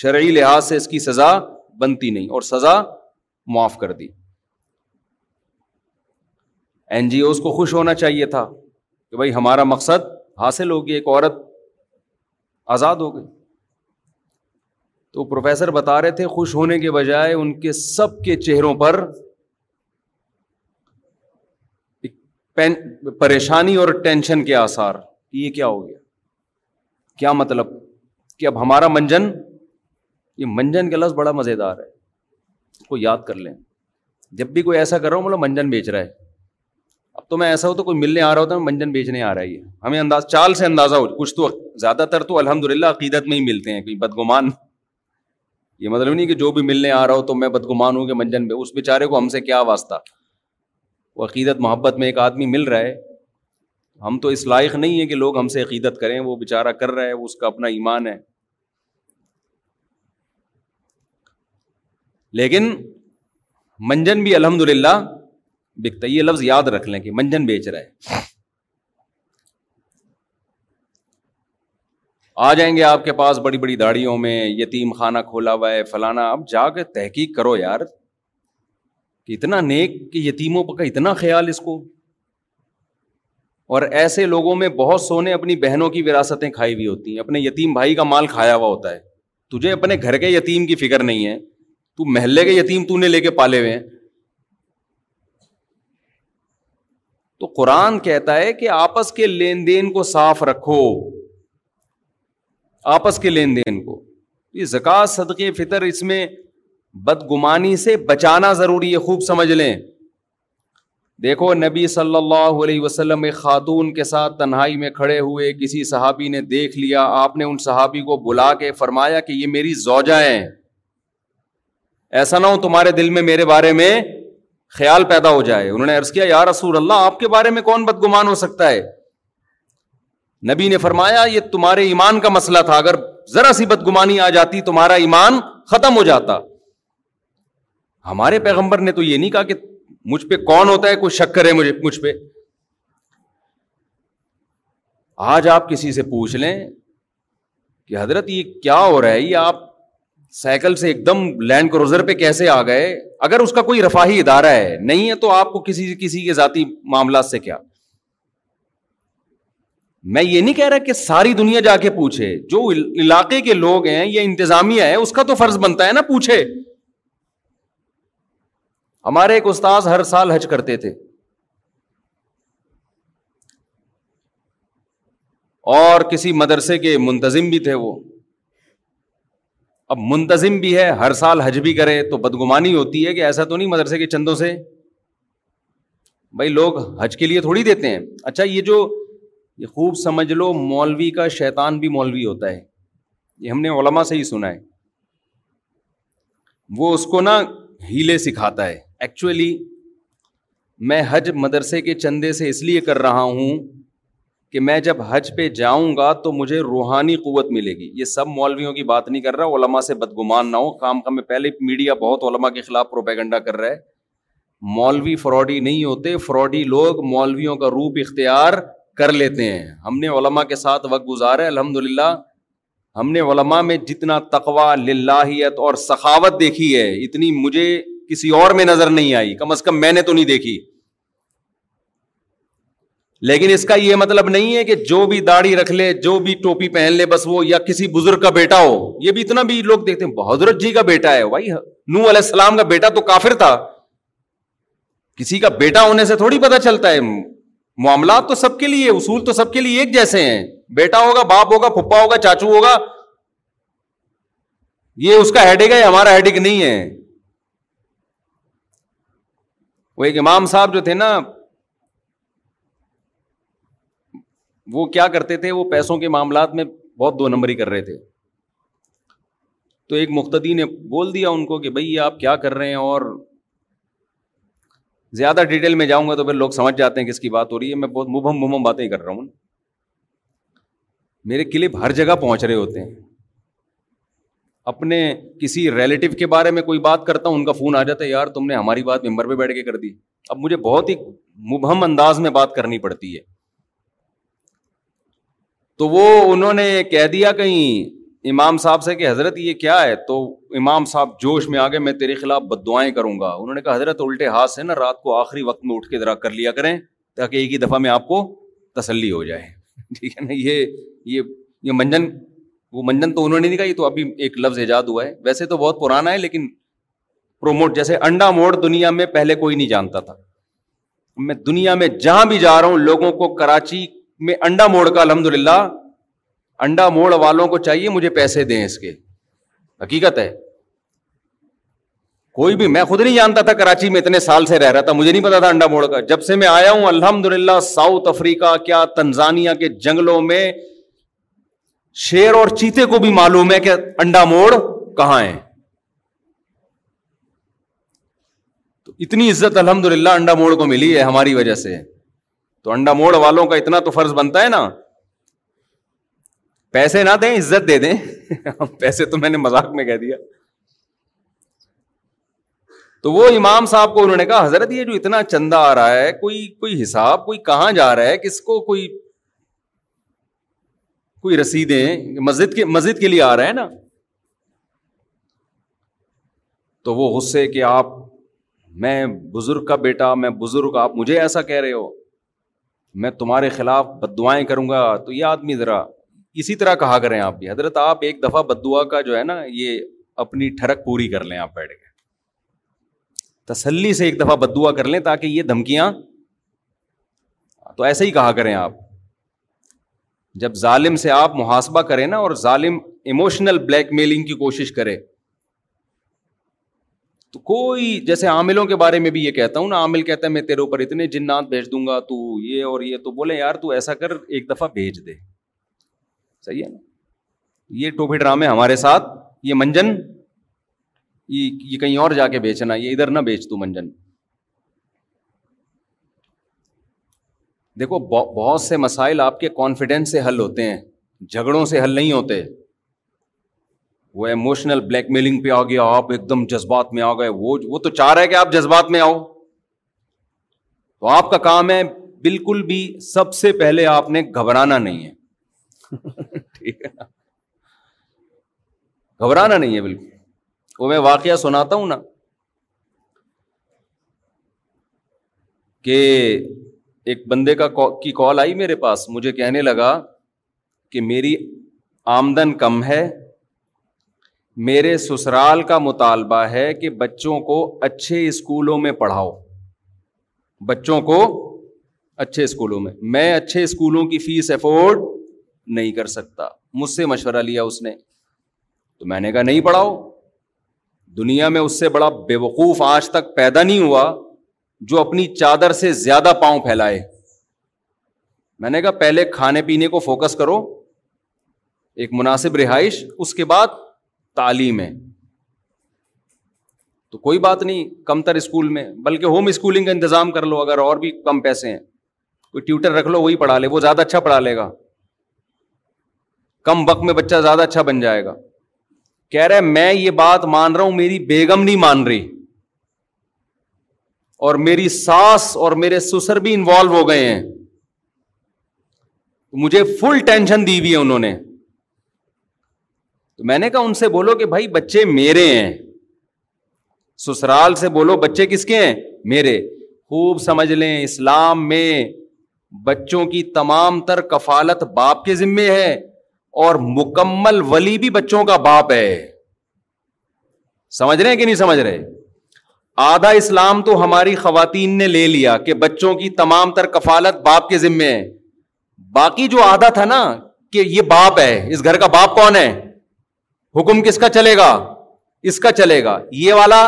شرعی لحاظ سے اس کی سزا بنتی نہیں اور سزا معاف کر دی این جی اوز کو خوش ہونا چاہیے تھا کہ بھائی ہمارا مقصد حاصل ہوگی ایک عورت آزاد ہو گئی تو پروفیسر بتا رہے تھے خوش ہونے کے بجائے ان کے سب کے چہروں پر پریشانی اور ٹینشن کے آسار یہ کیا ہو گیا کیا مطلب کہ اب ہمارا منجن یہ منجن کا لفظ بڑا مزے دار ہے اس کو یاد کر لیں جب بھی کوئی ایسا کر رہا ہوں بولو مطلب منجن بیچ رہا ہے اب تو میں ایسا ہو تو کوئی ملنے آ رہا ہوتا ہے منجن بیچنے آ رہا ہے ہمیں انداز چال سے اندازہ ہو کچھ تو زیادہ تر تو الحمد للہ عقیدت میں ہی ملتے ہیں کوئی بدگمان یہ مطلب نہیں کہ جو بھی ملنے آ رہا ہو تو میں بدگمان ہوں کہ منجن میں اس بیچارے کو ہم سے کیا واسطہ وہ عقیدت محبت میں ایک آدمی مل رہا ہے ہم تو اس لائق نہیں ہے کہ لوگ ہم سے عقیدت کریں وہ بےچارہ کر رہا ہے وہ اس کا اپنا ایمان ہے لیکن منجن بھی الحمد للہ بکتا ہے یہ لفظ یاد رکھ لیں کہ منجن بیچ رہا ہے آ جائیں گے آپ کے پاس بڑی بڑی داڑھیوں میں یتیم خانہ کھولا ہوا ہے فلانا اب جا کے تحقیق کرو یار کہ اتنا نیک کہ یتیموں کا اتنا خیال اس کو اور ایسے لوگوں میں بہت سونے اپنی بہنوں کی وراثتیں کھائی ہوئی ہوتی ہیں اپنے یتیم بھائی کا مال کھایا ہوا ہوتا ہے تجھے اپنے گھر کے یتیم کی فکر نہیں ہے تو محلے کے یتیم تو نے لے کے پالے ہوئے ہیں تو قرآن کہتا ہے کہ آپس کے لین دین کو صاف رکھو آپس کے لین دین کو یہ زکوٰۃ صدقے فطر اس میں بدگمانی سے بچانا ضروری ہے خوب سمجھ لیں دیکھو نبی صلی اللہ علیہ وسلم ایک خاتون کے ساتھ تنہائی میں کھڑے ہوئے کسی صحابی نے دیکھ لیا آپ نے ان صحابی کو بلا کے فرمایا کہ یہ میری زوجہ ہیں ایسا نہ ہو تمہارے دل میں میرے بارے میں خیال پیدا ہو جائے انہوں نے عرض کیا رسول اللہ آپ کے بارے میں کون بدگمان ہو سکتا ہے نبی نے فرمایا یہ تمہارے ایمان کا مسئلہ تھا اگر ذرا سی بدگمانی آ جاتی تمہارا ایمان ختم ہو جاتا ہمارے پیغمبر نے تو یہ نہیں کہا کہ مجھ پہ کون ہوتا ہے کوئی شک کرے مجھے مجھ پہ آج آپ کسی سے پوچھ لیں کہ حضرت یہ کیا ہو رہا ہے یہ آپ سائیکل سے ایک دم لینڈ کروزر پہ کیسے آ گئے اگر اس کا کوئی رفاہی ادارہ ہے نہیں ہے تو آپ کو کسی کسی کے ذاتی معاملات سے کیا میں یہ نہیں کہہ رہا کہ ساری دنیا جا کے پوچھے جو علاقے کے لوگ ہیں یا انتظامیہ ہے اس کا تو فرض بنتا ہے نا پوچھے ہمارے ایک استاذ ہر سال حج کرتے تھے اور کسی مدرسے کے منتظم بھی تھے وہ اب منتظم بھی ہے ہر سال حج بھی کرے تو بدگمانی ہوتی ہے کہ ایسا تو نہیں مدرسے کے چندوں سے بھائی لوگ حج کے لیے تھوڑی دیتے ہیں اچھا یہ جو یہ خوب سمجھ لو مولوی کا شیطان بھی مولوی ہوتا ہے یہ ہم نے علما سے ہی سنا ہے وہ اس کو نا ہیلے سکھاتا ہے ایکچولی میں حج مدرسے کے چندے سے اس لیے کر رہا ہوں کہ میں جب حج پہ جاؤں گا تو مجھے روحانی قوت ملے گی یہ سب مولویوں کی بات نہیں کر رہا علما سے بدگمان نہ ہو کام کا میں پہلے میڈیا بہت علما کے خلاف پروپیگنڈا کر رہا ہے مولوی فراڈی نہیں ہوتے فراڈی لوگ مولویوں کا روپ اختیار کر لیتے ہیں ہم نے علما کے ساتھ وقت گزارا ہے الحمد للہ ہم نے علما میں جتنا تقوا لاہیت اور سخاوت دیکھی ہے اتنی مجھے کسی اور میں نظر نہیں آئی کم از کم میں نے تو نہیں دیکھی لیکن اس کا یہ مطلب نہیں ہے کہ جو بھی داڑھی رکھ لے جو بھی ٹوپی پہن لے بس وہ یا کسی بزرگ کا بیٹا ہو یہ بھی اتنا بھی لوگ دیکھتے ہیں بہدرت جی کا بیٹا ہے بھائی نو علیہ السلام کا بیٹا تو کافر تھا کسی کا بیٹا ہونے سے تھوڑی پتا چلتا ہے معاملات تو سب کے لیے اصول تو سب کے لیے ایک جیسے ہیں بیٹا ہوگا باپ ہوگا پھپا ہوگا چاچو ہوگا یہ اس کا ہیڈک ہے ہمارا ہیڈک نہیں ہے وہ ایک امام صاحب جو تھے نا وہ کیا کرتے تھے وہ پیسوں کے معاملات میں بہت دو نمبری کر رہے تھے تو ایک مختدی نے بول دیا ان کو کہ بھائی آپ کیا کر رہے ہیں اور زیادہ ڈیٹیل میں جاؤں گا تو پھر لوگ سمجھ جاتے ہیں کس کی بات ہو رہی ہے میں بہت مبہم مبہم باتیں کر رہا ہوں میرے کلپ ہر جگہ پہنچ رہے ہوتے ہیں اپنے کسی ریلیٹو کے بارے میں کوئی بات کرتا ہوں ان کا فون آ جاتا ہے یار تم نے ہماری بات ممبر پہ بیٹھ کے کر دی اب مجھے بہت ہی مبہم انداز میں بات کرنی پڑتی ہے تو وہ انہوں نے کہہ دیا کہیں امام صاحب سے کہ حضرت یہ کیا ہے تو امام صاحب جوش میں آگے میں تیرے خلاف بد دعائیں کروں گا انہوں نے کہا حضرت الٹے ہاتھ سے نا رات کو آخری وقت میں اٹھ کے ذرا کر لیا کریں تاکہ ایک ہی دفعہ میں آپ کو تسلی ہو جائے ٹھیک ہے نا یہ یہ یہ منجن وہ منجن تو انہوں نے نہیں کہا یہ تو ابھی ایک لفظ ایجاد ہوا ہے ویسے تو بہت پرانا ہے لیکن پروموٹ جیسے انڈا موڑ دنیا میں پہلے کوئی نہیں جانتا تھا میں دنیا میں جہاں بھی جا رہا ہوں لوگوں کو کراچی میں انڈا موڑ کا الحمد للہ انڈا موڑ والوں کو چاہیے مجھے پیسے دیں اس کے حقیقت ہے کوئی بھی میں خود نہیں جانتا تھا کراچی میں اتنے سال سے رہ رہا تھا مجھے نہیں پتا تھا انڈا موڑ کا جب سے میں آیا ہوں الحمد للہ ساؤتھ افریقہ کیا تنزانیہ کے جنگلوں میں شیر اور چیتے کو بھی معلوم ہے کہ انڈا موڑ کہاں ہے تو اتنی عزت الحمد للہ انڈا موڑ کو ملی ہے ہماری وجہ سے تو انڈا موڑ والوں کا اتنا تو فرض بنتا ہے نا پیسے نہ دیں عزت دے دیں [LAUGHS] پیسے تو میں نے مذاق میں کہہ دیا تو وہ امام صاحب کو انہوں نے کہا حضرت یہ جو اتنا چند آ رہا ہے کوئی کوئی حساب کوئی کہاں جا رہا ہے کس کو کوئی کوئی رسیدیں مسجد کے مسجد کے لیے آ رہا ہے نا تو وہ غصے کہ آپ میں بزرگ کا بیٹا میں بزرگ آپ مجھے ایسا کہہ رہے ہو میں تمہارے خلاف بد دعائیں کروں گا تو یہ آدمی ذرا اسی طرح کہا کریں آپ بھی حضرت آپ ایک دفعہ بد دعا کا جو ہے نا یہ اپنی ٹھڑک پوری کر لیں آپ بیٹھ کے تسلی سے ایک دفعہ بد دعا کر لیں تاکہ یہ دھمکیاں تو ایسے ہی کہا کریں آپ جب ظالم سے آپ محاسبہ کریں نا اور ظالم ایموشنل بلیک میلنگ کی کوشش کرے تو کوئی جیسے عاملوں کے بارے میں بھی یہ کہتا ہوں نا عامل کہتا ہے میں تیرے اوپر اتنے جنات بھیج دوں گا تو یہ اور یہ تو بولے یار تو ایسا کر ایک دفعہ بھیج دے صحیح ہے نا یہ ٹوپی ڈرامے ہمارے ساتھ یہ منجن یہ کہیں اور جا کے بیچنا یہ ادھر نہ بیچ تو منجن دیکھو بہت سے مسائل آپ کے کانفیڈینس سے حل ہوتے ہیں جھگڑوں سے حل نہیں ہوتے وہ ایموشنل بلیک میلنگ پہ آ گیا آپ ایک دم جذبات میں آ گئے وہ وہ تو چاہ رہا ہے کہ آپ جذبات میں آؤ تو آپ کا کام ہے بالکل بھی سب سے پہلے آپ نے گھبرانا نہیں ہے [LAUGHS] گھبرانا نہیں ہے بالکل وہ میں واقعہ سناتا ہوں نا کہ ایک بندے کا کی کال آئی میرے پاس مجھے کہنے لگا کہ میری آمدن کم ہے میرے سسرال کا مطالبہ ہے کہ بچوں کو اچھے اسکولوں میں پڑھاؤ بچوں کو اچھے اسکولوں میں میں اچھے اسکولوں کی فیس افورڈ نہیں کر سکتا مجھ سے مشورہ لیا اس نے تو میں نے کہا نہیں پڑھاؤ دنیا میں اس سے بڑا بے وقوف آج تک پیدا نہیں ہوا جو اپنی چادر سے زیادہ پاؤں پھیلائے میں نے کہا پہلے کھانے پینے کو فوکس کرو ایک مناسب رہائش اس کے بعد تعلیم ہے تو کوئی بات نہیں کمتر اسکول میں بلکہ ہوم اسکولنگ کا انتظام کر لو اگر اور بھی کم پیسے ہیں کوئی ٹیوٹر رکھ لو وہی پڑھا لے وہ زیادہ اچھا پڑھا لے گا کم وقت میں بچہ زیادہ اچھا بن جائے گا کہہ رہے میں یہ بات مان رہا ہوں میری بیگم نہیں مان رہی اور میری ساس اور میرے سسر بھی انوالو ہو گئے ہیں مجھے فل ٹینشن دی ہوئی ہے انہوں نے تو میں نے کہا ان سے بولو کہ بھائی بچے میرے ہیں سسرال سے بولو بچے کس کے ہیں میرے خوب سمجھ لیں اسلام میں بچوں کی تمام تر کفالت باپ کے ذمے ہے اور مکمل ولی بھی بچوں کا باپ ہے سمجھ رہے ہیں کہ نہیں سمجھ رہے آدھا اسلام تو ہماری خواتین نے لے لیا کہ بچوں کی تمام تر کفالت باپ کے ذمے ہے باقی جو آدھا تھا نا کہ یہ باپ ہے اس گھر کا باپ کون ہے حکم کس کا چلے گا اس کا چلے گا یہ والا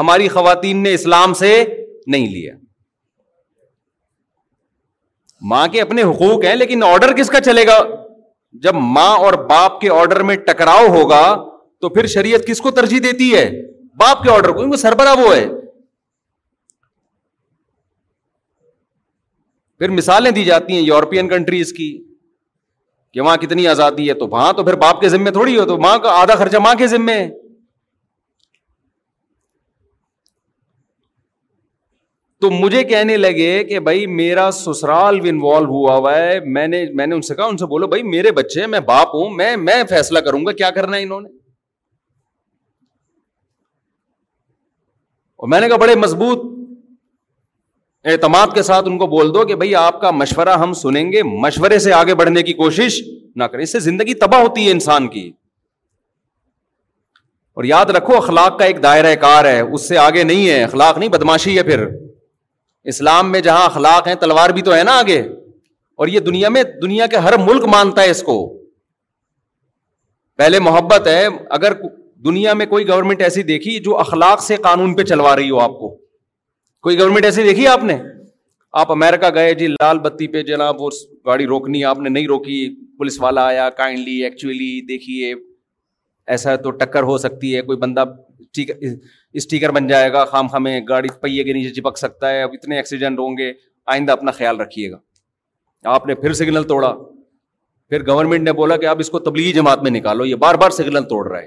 ہماری خواتین نے اسلام سے نہیں لیا ماں کے اپنے حقوق ہیں لیکن آرڈر کس کا چلے گا جب ماں اور باپ کے آرڈر میں ٹکراؤ ہوگا تو پھر شریعت کس کو ترجیح دیتی ہے باپ کے آرڈر کو سربراہ وہ ہے پھر مثالیں دی جاتی ہیں یورپین کنٹریز کی کہ وہاں کتنی آزادی ہے تو وہاں تو پھر باپ کے ذمے تھوڑی ہو تو ماں کا آدھا خرچہ ماں کے ذمے ہے تو مجھے کہنے لگے کہ بھائی میرا سسرال بھی انوالو ہوا ہوا ہے میں نے میں نے ان سے کہا ان سے بولو بھائی میرے بچے میں باپ ہوں میں میں فیصلہ کروں گا کیا کرنا ہے انہوں نے اور میں نے کہا بڑے مضبوط اعتماد کے ساتھ ان کو بول دو کہ بھائی آپ کا مشورہ ہم سنیں گے مشورے سے آگے بڑھنے کی کوشش نہ کریں اس سے زندگی تباہ ہوتی ہے انسان کی اور یاد رکھو اخلاق کا ایک دائرۂ کار ہے اس سے آگے نہیں ہے اخلاق نہیں بدماشی ہے پھر اسلام میں جہاں اخلاق ہیں تلوار بھی تو ہے نا آگے اور یہ دنیا میں دنیا کے ہر ملک مانتا ہے اس کو پہلے محبت ہے اگر دنیا میں کوئی گورنمنٹ ایسی دیکھی جو اخلاق سے قانون پہ چلوا رہی ہو آپ کو کوئی گورنمنٹ ایسی دیکھی آپ نے آپ امیرکا گئے جی لال بتی پہ جناب وہ گاڑی روکنی آپ نے نہیں روکی پولیس والا آیا کائنڈلی ایکچولی دیکھیے ایسا تو ٹکر ہو سکتی ہے کوئی بندہ اسٹیکر بن جائے گا خام خامے گاڑی پہیے کے نیچے چپک سکتا ہے اب اتنے ایکسیڈنٹ ہوں گے آئندہ اپنا خیال رکھیے گا آپ نے پھر سگنل توڑا پھر گورنمنٹ نے بولا کہ آپ اس کو تبلیغی جماعت میں نکالو یہ بار بار سگنل توڑ رہا ہے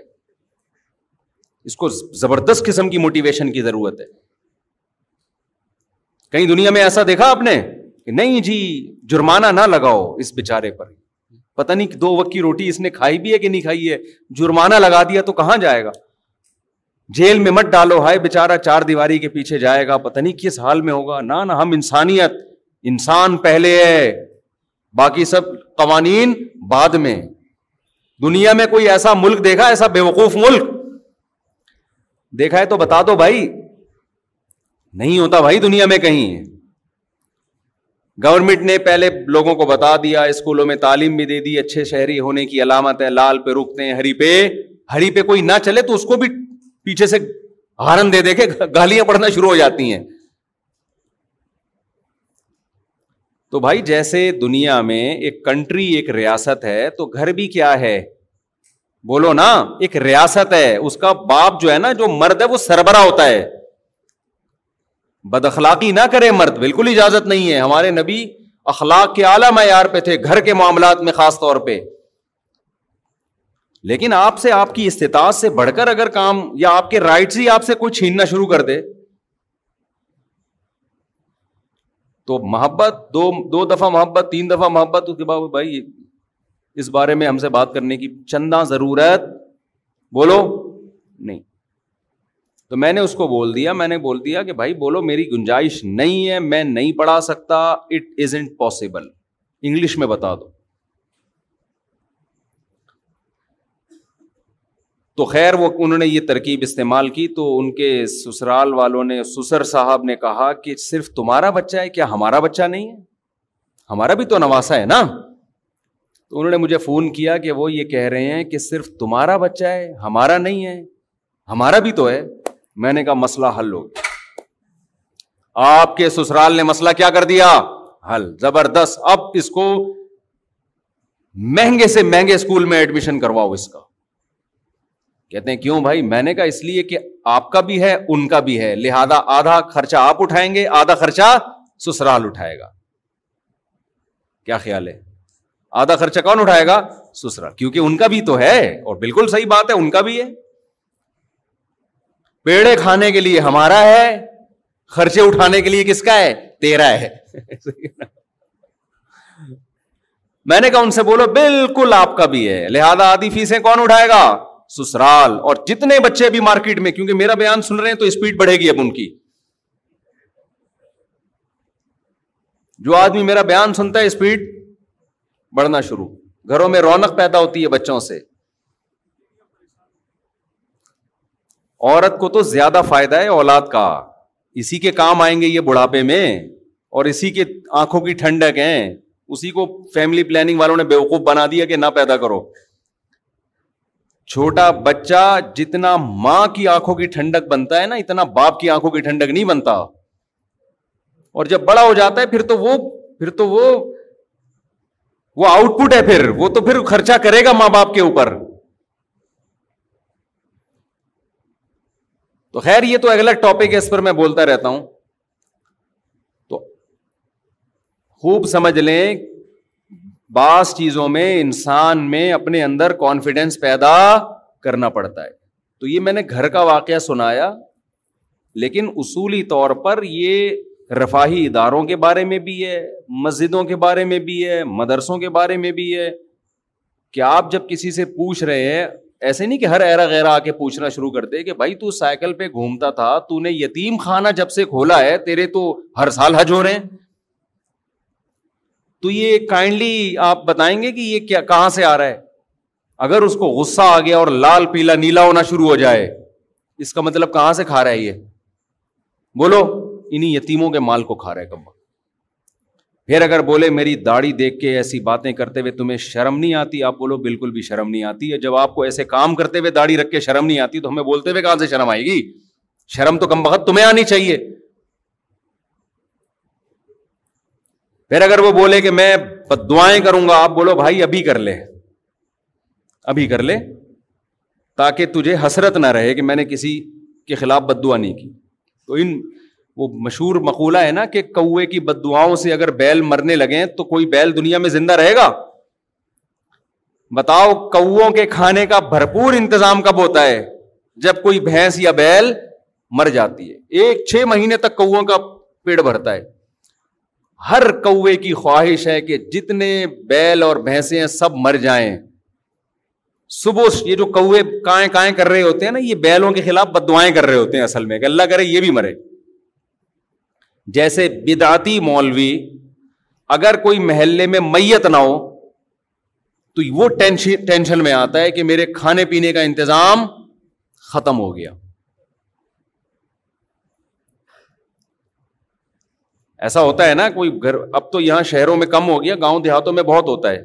اس کو زبردست قسم کی موٹیویشن کی ضرورت ہے کہیں دنیا میں ایسا دیکھا آپ نے کہ نہیں جی جرمانہ نہ لگاؤ اس بےچارے پر پتہ نہیں دو وقت کی روٹی اس نے کھائی بھی ہے کہ نہیں کھائی ہے جرمانہ لگا دیا تو کہاں جائے گا جیل میں مت ڈالو ہائے بےچارا چار دیواری کے پیچھے جائے گا پتا نہیں کس حال میں ہوگا نہ ہم انسانیت انسان پہلے ہے باقی سب قوانین بعد میں دنیا میں کوئی ایسا ملک دیکھا ایسا بے وقوف ملک دیکھا ہے تو بتا دو بھائی نہیں ہوتا بھائی دنیا میں کہیں گورنمنٹ نے پہلے لوگوں کو بتا دیا اسکولوں میں تعلیم بھی دے دی اچھے شہری ہونے کی علامت ہے لال پہ رکتے ہیں ہری پہ ہری پہ کوئی نہ چلے تو اس کو بھی پیچھے سے ہارن دے دے کے گالیاں پڑھنا شروع ہو جاتی ہیں تو بھائی جیسے دنیا میں ایک کنٹری ایک ریاست ہے تو گھر بھی کیا ہے بولو نا ایک ریاست ہے اس کا باپ جو ہے نا جو مرد ہے وہ سربراہ ہوتا ہے بد اخلاقی نہ کرے مرد بالکل اجازت نہیں ہے ہمارے نبی اخلاق کے اعلیٰ معیار پہ تھے گھر کے معاملات میں خاص طور پہ لیکن آپ سے آپ کی استطاعت سے بڑھ کر اگر کام یا آپ کے رائٹس ہی آپ سے کوئی چھیننا شروع کر دے تو محبت دو دو دفعہ محبت تین دفعہ محبت اس کے بعد بھائی اس بارے میں ہم سے بات کرنے کی چندہ ضرورت بولو نہیں تو میں نے اس کو بول دیا میں نے بول دیا کہ بھائی بولو میری گنجائش نہیں ہے میں نہیں پڑھا سکتا it is impossible English میں بتا دو تو خیر وہ انہوں نے یہ ترکیب استعمال کی تو ان کے سسرال والوں نے سسر صاحب نے کہا کہ صرف تمہارا بچہ ہے کیا ہمارا بچہ نہیں ہے ہمارا بھی تو نواسا ہے نا تو انہوں نے مجھے فون کیا کہ وہ یہ کہہ رہے ہیں کہ صرف تمہارا بچہ ہے ہمارا نہیں ہے ہمارا بھی تو ہے میں نے کہا مسئلہ حل ہو آپ کے سسرال نے مسئلہ کیا کر دیا حل زبردست اب اس کو مہنگے سے مہنگے اسکول میں ایڈمیشن کرواؤ اس کا کہتے ہیں کیوں بھائی میں نے کہا اس لیے کہ آپ کا بھی ہے ان کا بھی ہے لہذا آدھا خرچہ آپ اٹھائیں گے آدھا خرچہ سسرال اٹھائے گا کیا خیال ہے آدھا خرچہ کون اٹھائے گا سسرال کیونکہ ان کا بھی تو ہے اور بالکل صحیح بات ہے ان کا بھی ہے پیڑے کھانے کے لیے ہمارا ہے خرچے اٹھانے کے لیے کس کا ہے تیرا ہے میں نے کہا ان سے بولو بالکل آپ کا بھی ہے لہذا آدھی فیسیں کون اٹھائے گا سسرال اور جتنے بچے بھی مارکیٹ میں کیونکہ میرا بیان سن رہے ہیں تو اسپیڈ بڑھے گی اب ان کی جو آدمی میرا بیان سنتا ہے اسپیڈ بڑھنا شروع گھروں میں رونق پیدا ہوتی ہے بچوں سے عورت کو تو زیادہ فائدہ ہے اولاد کا اسی کے کام آئیں گے یہ بڑھاپے میں اور اسی کے آنکھوں کی ٹھنڈک ہے اسی کو فیملی پلاننگ والوں نے بے وقوف بنا دیا کہ نہ پیدا کرو چھوٹا بچہ جتنا ماں کی آنکھوں کی ٹھنڈک بنتا ہے نا اتنا باپ کی آنکھوں کی ٹھنڈک نہیں بنتا اور جب بڑا ہو جاتا ہے پھر تو وہ پھر تو وہ آؤٹ پٹ ہے پھر وہ تو پھر خرچہ کرے گا ماں باپ کے اوپر تو خیر یہ تو اگلا الگ ٹاپک ہے اس پر میں بولتا رہتا ہوں تو خوب سمجھ لیں بعض چیزوں میں انسان میں اپنے اندر کانفیڈینس پیدا کرنا پڑتا ہے تو یہ میں نے گھر کا واقعہ سنایا لیکن اصولی طور پر یہ رفاہی اداروں کے بارے میں بھی ہے مسجدوں کے بارے میں بھی ہے مدرسوں کے بارے میں بھی ہے کہ آپ جب کسی سے پوچھ رہے ہیں ایسے نہیں کہ ہر ایرا گہرا آ کے پوچھنا شروع کر دے کہ بھائی تو سائیکل پہ گھومتا تھا تو نے یتیم خانہ جب سے کھولا ہے تیرے تو ہر سال حج ہو رہے ہیں تو یہ کائنڈلی آپ بتائیں گے کہ یہ کیا کہاں سے آ رہا ہے اگر اس کو غصہ آ گیا اور لال پیلا نیلا ہونا شروع ہو جائے اس کا مطلب کہاں سے کھا رہا ہے یہ بولو انہیں یتیموں کے مال کو کھا رہا ہے کمبا پھر اگر بولے میری داڑھی دیکھ کے ایسی باتیں کرتے ہوئے تمہیں شرم نہیں آتی آپ بولو بالکل بھی شرم نہیں آتی جب آپ کو ایسے کام کرتے ہوئے داڑھی رکھ کے شرم نہیں آتی تو ہمیں بولتے ہوئے کہاں سے شرم آئے گی شرم تو کم بخت تمہیں آنی چاہیے پھر اگر وہ بولے کہ میں بدوائیں کروں گا آپ بولو بھائی ابھی کر لے ابھی کر لے تاکہ تجھے حسرت نہ رہے کہ میں نے کسی کے خلاف بد دعا نہیں کی تو ان وہ مشہور مقولہ ہے نا کہ کوے کی بدواؤں سے اگر بیل مرنے لگے تو کوئی بیل دنیا میں زندہ رہے گا بتاؤ کے کھانے کا بھرپور انتظام کب ہوتا ہے جب کوئی بھینس یا بیل مر جاتی ہے ایک چھ مہینے تک کا پیڑ بھرتا ہے ہر کوے کی خواہش ہے کہ جتنے بیل اور بھینسیں سب مر جائیں صبح یہ جو کوے کائیں کائیں کر رہے ہوتے ہیں نا یہ بیلوں کے خلاف دعائیں کر رہے ہوتے ہیں اصل میں کہ اللہ کرے یہ بھی مرے جیسے بدعتی مولوی اگر کوئی محلے میں میت نہ ہو تو وہ ٹینشن میں آتا ہے کہ میرے کھانے پینے کا انتظام ختم ہو گیا ایسا ہوتا ہے نا کوئی گھر اب تو یہاں شہروں میں کم ہو گیا گاؤں دیہاتوں میں بہت ہوتا ہے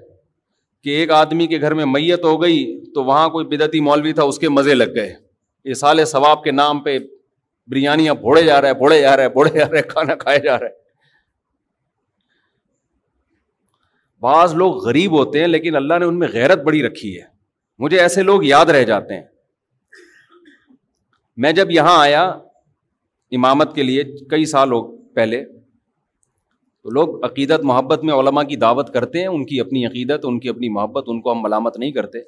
کہ ایک آدمی کے گھر میں میت ہو گئی تو وہاں کوئی بدعتی مولوی تھا اس کے مزے لگ گئے یہ سال ثواب کے نام پہ بریانیاں بھوڑے جا رہے بھوڑے جا رہے بھوڑے جا رہے کھانا کھائے جا رہا ہے بعض لوگ غریب ہوتے ہیں لیکن اللہ نے ان میں غیرت بڑی رکھی ہے مجھے ایسے لوگ یاد رہ جاتے ہیں میں جب یہاں آیا امامت کے لیے کئی سال ہو پہلے تو لوگ عقیدت محبت میں علماء کی دعوت کرتے ہیں ان کی اپنی عقیدت ان کی اپنی محبت ان کو ہم ملامت نہیں کرتے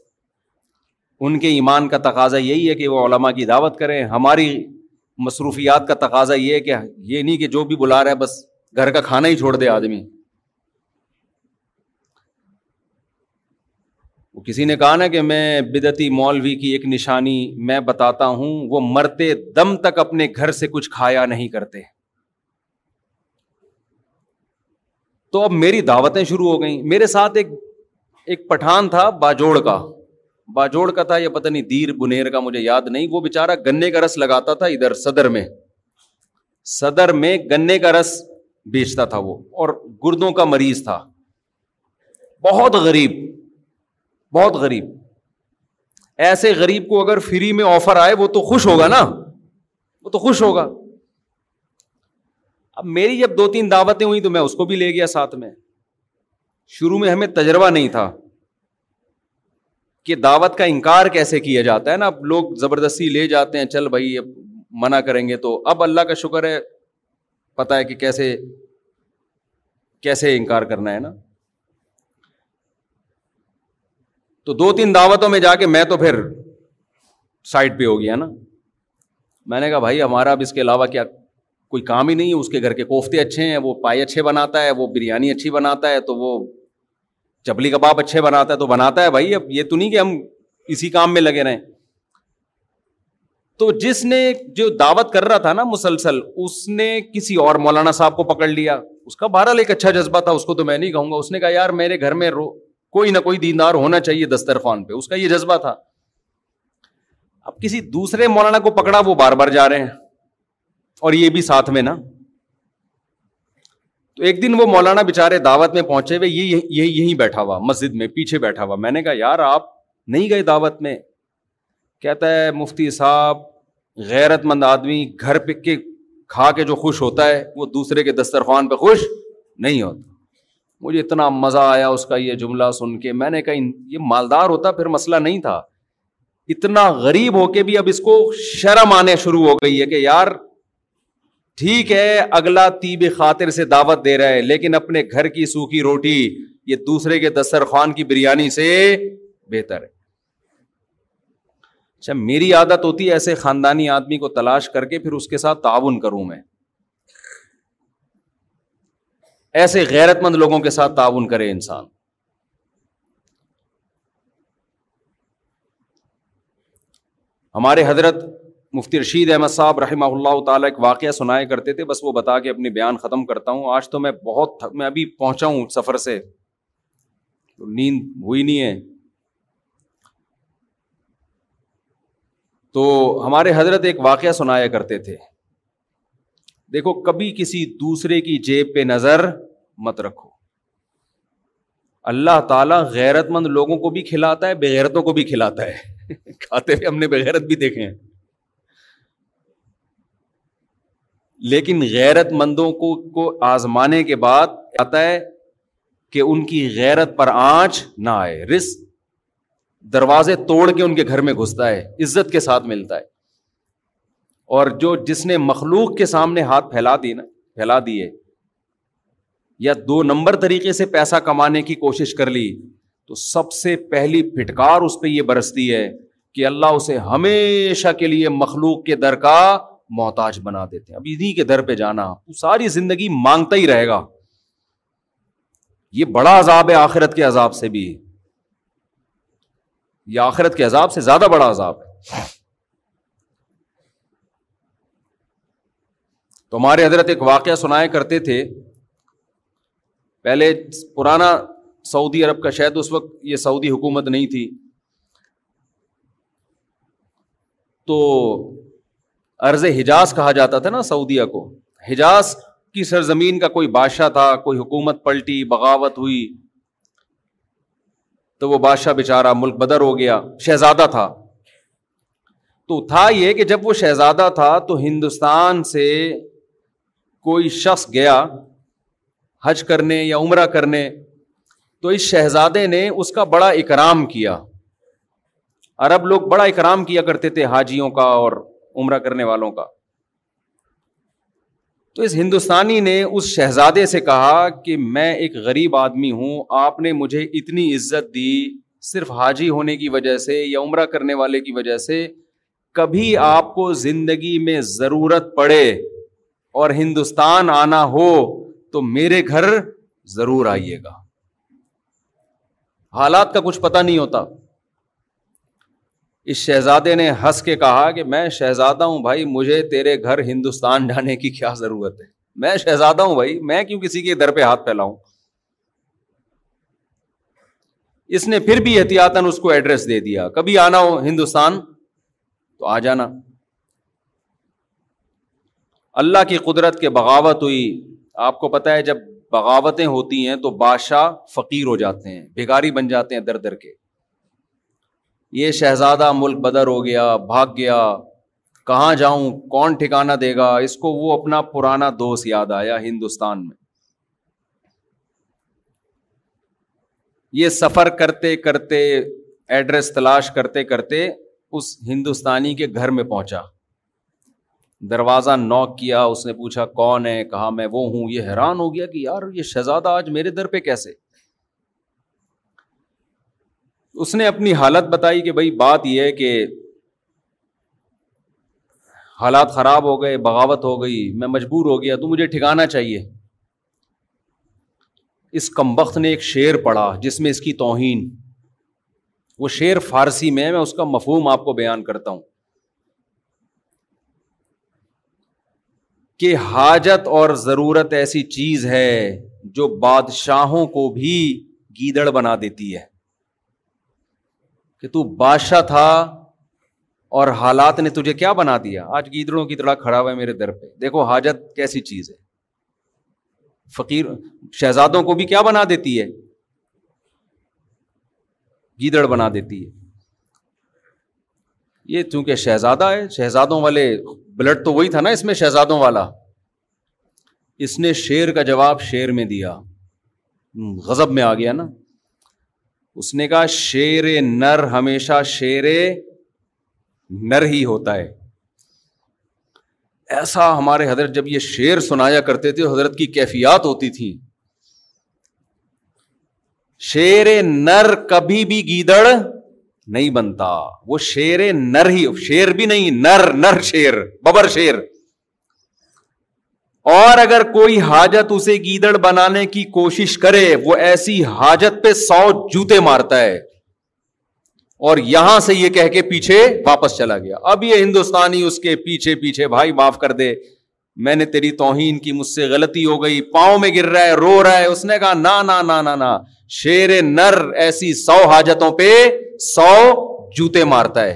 ان کے ایمان کا تقاضا یہی ہے کہ وہ علماء کی دعوت کریں ہماری مصروفیات کا تقاضا یہ ہے کہ یہ نہیں کہ جو بھی بلا رہا ہے بس گھر کا کھانا ہی چھوڑ دے آدمی وہ کسی نے کہا نا کہ میں بدتی مولوی کی ایک نشانی میں بتاتا ہوں وہ مرتے دم تک اپنے گھر سے کچھ کھایا نہیں کرتے تو اب میری دعوتیں شروع ہو گئیں میرے ساتھ ایک ایک پٹھان تھا باجوڑ کا باجوڑ کا تھا یا پتہ نہیں دیر بنیر کا مجھے یاد نہیں وہ بےچارا گنے کا رس لگاتا تھا ادھر صدر میں صدر میں گنے کا رس بیچتا تھا وہ اور گردوں کا مریض تھا بہت غریب بہت غریب ایسے غریب کو اگر فری میں آفر آئے وہ تو خوش ہوگا نا وہ تو خوش ہوگا اب میری جب دو تین دعوتیں ہوئی تو میں اس کو بھی لے گیا ساتھ میں شروع میں ہمیں تجربہ نہیں تھا کہ دعوت کا انکار کیسے کیا جاتا ہے نا اب لوگ زبردستی لے جاتے ہیں چل بھائی اب منع کریں گے تو اب اللہ کا شکر ہے پتا ہے کہ کیسے کیسے انکار کرنا ہے نا تو دو تین دعوتوں میں جا کے میں تو پھر سائڈ پہ ہو گیا نا میں نے کہا بھائی ہمارا اب اس کے علاوہ کیا کوئی کام ہی نہیں ہے اس کے گھر کے کوفتے اچھے ہیں وہ پائے اچھے بناتا ہے وہ بریانی اچھی بناتا ہے تو وہ چپلی کباب اچھے بناتا ہے تو بناتا ہے بھائی اب یہ تو نہیں کہ ہم اسی کام میں لگے رہے تو جس نے جو دعوت کر رہا تھا نا مسلسل اس نے کسی اور مولانا صاحب کو پکڑ لیا اس کا بہرحال ایک اچھا جذبہ تھا اس کو تو میں نہیں کہوں گا اس نے کہا یار میرے گھر میں کوئی نہ کوئی دیندار ہونا چاہیے دسترخوان پہ اس کا یہ جذبہ تھا اب کسی دوسرے مولانا کو پکڑا وہ بار بار جا رہے ہیں اور یہ بھی ساتھ میں نا تو ایک دن وہ مولانا بےچارے دعوت میں پہنچے ہوئے یہ یہی بیٹھا ہوا مسجد میں پیچھے بیٹھا ہوا میں نے کہا یار آپ نہیں گئے دعوت میں کہتا ہے مفتی صاحب غیرت مند آدمی گھر پک کے کھا کے جو خوش ہوتا ہے وہ دوسرے کے دسترخوان پہ خوش نہیں ہوتا مجھے اتنا مزہ آیا اس کا یہ جملہ سن کے میں نے کہا یہ مالدار ہوتا پھر مسئلہ نہیں تھا اتنا غریب ہو کے بھی اب اس کو شرم آنے شروع ہو گئی ہے کہ یار ٹھیک ہے اگلا طیب خاطر سے دعوت دے رہا ہے لیکن اپنے گھر کی سوکھی روٹی یہ دوسرے کے دسترخوان کی بریانی سے بہتر ہے اچھا میری عادت ہوتی ہے ایسے خاندانی آدمی کو تلاش کر کے پھر اس کے ساتھ تعاون کروں میں ایسے غیرت مند لوگوں کے ساتھ تعاون کرے انسان ہمارے حضرت مفتی رشید احمد صاحب رحمہ اللہ تعالیٰ ایک واقعہ سنایا کرتے تھے بس وہ بتا کے اپنے بیان ختم کرتا ہوں آج تو میں بہت میں ابھی پہنچا ہوں سفر سے نیند ہوئی نہیں ہے تو ہمارے حضرت ایک واقعہ سنایا کرتے تھے دیکھو کبھی کسی دوسرے کی جیب پہ نظر مت رکھو اللہ تعالیٰ غیرت مند لوگوں کو بھی کھلاتا ہے بےغیرتوں کو بھی کھلاتا ہے [LAUGHS] کھاتے ہوئے ہم نے بے بھی دیکھے ہیں لیکن غیرت مندوں کو کو آزمانے کے بعد آتا ہے کہ ان کی غیرت پر آنچ نہ آئے رس دروازے توڑ کے ان کے گھر میں گھستا ہے عزت کے ساتھ ملتا ہے اور جو جس نے مخلوق کے سامنے ہاتھ پھیلا دی نا پھیلا دیے یا دو نمبر طریقے سے پیسہ کمانے کی کوشش کر لی تو سب سے پہلی پھٹکار اس پہ یہ برستی ہے کہ اللہ اسے ہمیشہ کے لیے مخلوق کے در کا محتاج بنا دیتے ہیں اب انہیں کے در پہ جانا تو ساری زندگی مانگتا ہی رہے گا یہ بڑا عذاب ہے آخرت کے عذاب سے بھی یہ آخرت کے عذاب سے زیادہ بڑا عذاب ہے تمہارے حضرت ایک واقعہ سنایا کرتے تھے پہلے پرانا سعودی عرب کا شاید اس وقت یہ سعودی حکومت نہیں تھی تو ارض حجاز کہا جاتا تھا نا سعودیہ کو حجاز کی سرزمین کا کوئی بادشاہ تھا کوئی حکومت پلٹی بغاوت ہوئی تو وہ بادشاہ بیچارہ ملک بدر ہو گیا شہزادہ تھا تو تھا یہ کہ جب وہ شہزادہ تھا تو ہندوستان سے کوئی شخص گیا حج کرنے یا عمرہ کرنے تو اس شہزادے نے اس کا بڑا اکرام کیا عرب لوگ بڑا اکرام کیا کرتے تھے حاجیوں کا اور عمرہ کرنے والوں کا تو اس ہندوستانی نے اس شہزادے سے کہا کہ میں ایک غریب آدمی ہوں آپ نے مجھے اتنی عزت دی صرف حاجی ہونے کی وجہ سے یا عمرہ کرنے والے کی وجہ سے کبھی آپ کو زندگی میں ضرورت پڑے اور ہندوستان آنا ہو تو میرے گھر ضرور آئیے گا حالات کا کچھ پتہ نہیں ہوتا اس شہزادے نے ہنس کے کہا کہ میں شہزادہ ہوں بھائی مجھے تیرے گھر ہندوستان جانے کی کیا ضرورت ہے میں شہزادہ ہوں بھائی میں کیوں کسی کے در پہ ہاتھ پھیلاؤں اس نے پھر بھی احتیاطاً اس کو ایڈریس دے دیا کبھی آنا ہو ہندوستان تو آ جانا اللہ کی قدرت کے بغاوت ہوئی آپ کو پتا ہے جب بغاوتیں ہوتی ہیں تو بادشاہ فقیر ہو جاتے ہیں بھگاری بن جاتے ہیں در در کے یہ شہزادہ ملک بدر ہو گیا بھاگ گیا کہاں جاؤں کون ٹھکانا دے گا اس کو وہ اپنا پرانا دوست یاد آیا ہندوستان میں یہ سفر کرتے کرتے ایڈریس تلاش کرتے کرتے اس ہندوستانی کے گھر میں پہنچا دروازہ نوک کیا اس نے پوچھا کون ہے کہا میں وہ ہوں یہ حیران ہو گیا کہ یار یہ شہزادہ آج میرے در پہ کیسے اس نے اپنی حالت بتائی کہ بھائی بات یہ ہے کہ حالات خراب ہو گئے بغاوت ہو گئی میں مجبور ہو گیا تو مجھے ٹھکانا چاہیے اس کمبخت نے ایک شعر پڑھا جس میں اس کی توہین وہ شعر فارسی میں ہے میں اس کا مفہوم آپ کو بیان کرتا ہوں کہ حاجت اور ضرورت ایسی چیز ہے جو بادشاہوں کو بھی گیدڑ بنا دیتی ہے کہ تو بادشاہ تھا اور حالات نے تجھے کیا بنا دیا آج گیدڑوں کی طرح کھڑا ہوا ہے میرے در پہ دیکھو حاجت کیسی چیز ہے فقیر شہزادوں کو بھی کیا بنا دیتی ہے گیدڑ بنا دیتی ہے یہ چونکہ شہزادہ ہے شہزادوں والے بلڈ تو وہی تھا نا اس میں شہزادوں والا اس نے شیر کا جواب شیر میں دیا غضب میں آ گیا نا اس نے کہا شیر نر ہمیشہ شیر نر ہی ہوتا ہے ایسا ہمارے حضرت جب یہ شیر سنایا کرتے تھے حضرت کی کیفیات ہوتی تھی شیر نر کبھی بھی گیدڑ نہیں بنتا وہ شیر نر ہی شیر بھی نہیں نر نر شیر ببر شیر اور اگر کوئی حاجت اسے گیدڑ بنانے کی کوشش کرے وہ ایسی حاجت پہ سو جوتے مارتا ہے اور یہاں سے یہ کہہ کے پیچھے واپس چلا گیا اب یہ ہندوستانی اس کے پیچھے پیچھے بھائی معاف کر دے میں نے تیری توہین کی مجھ سے غلطی ہو گئی پاؤں میں گر رہا ہے رو رہا ہے اس نے کہا نہ شیر نر ایسی سو حاجتوں پہ سو جوتے مارتا ہے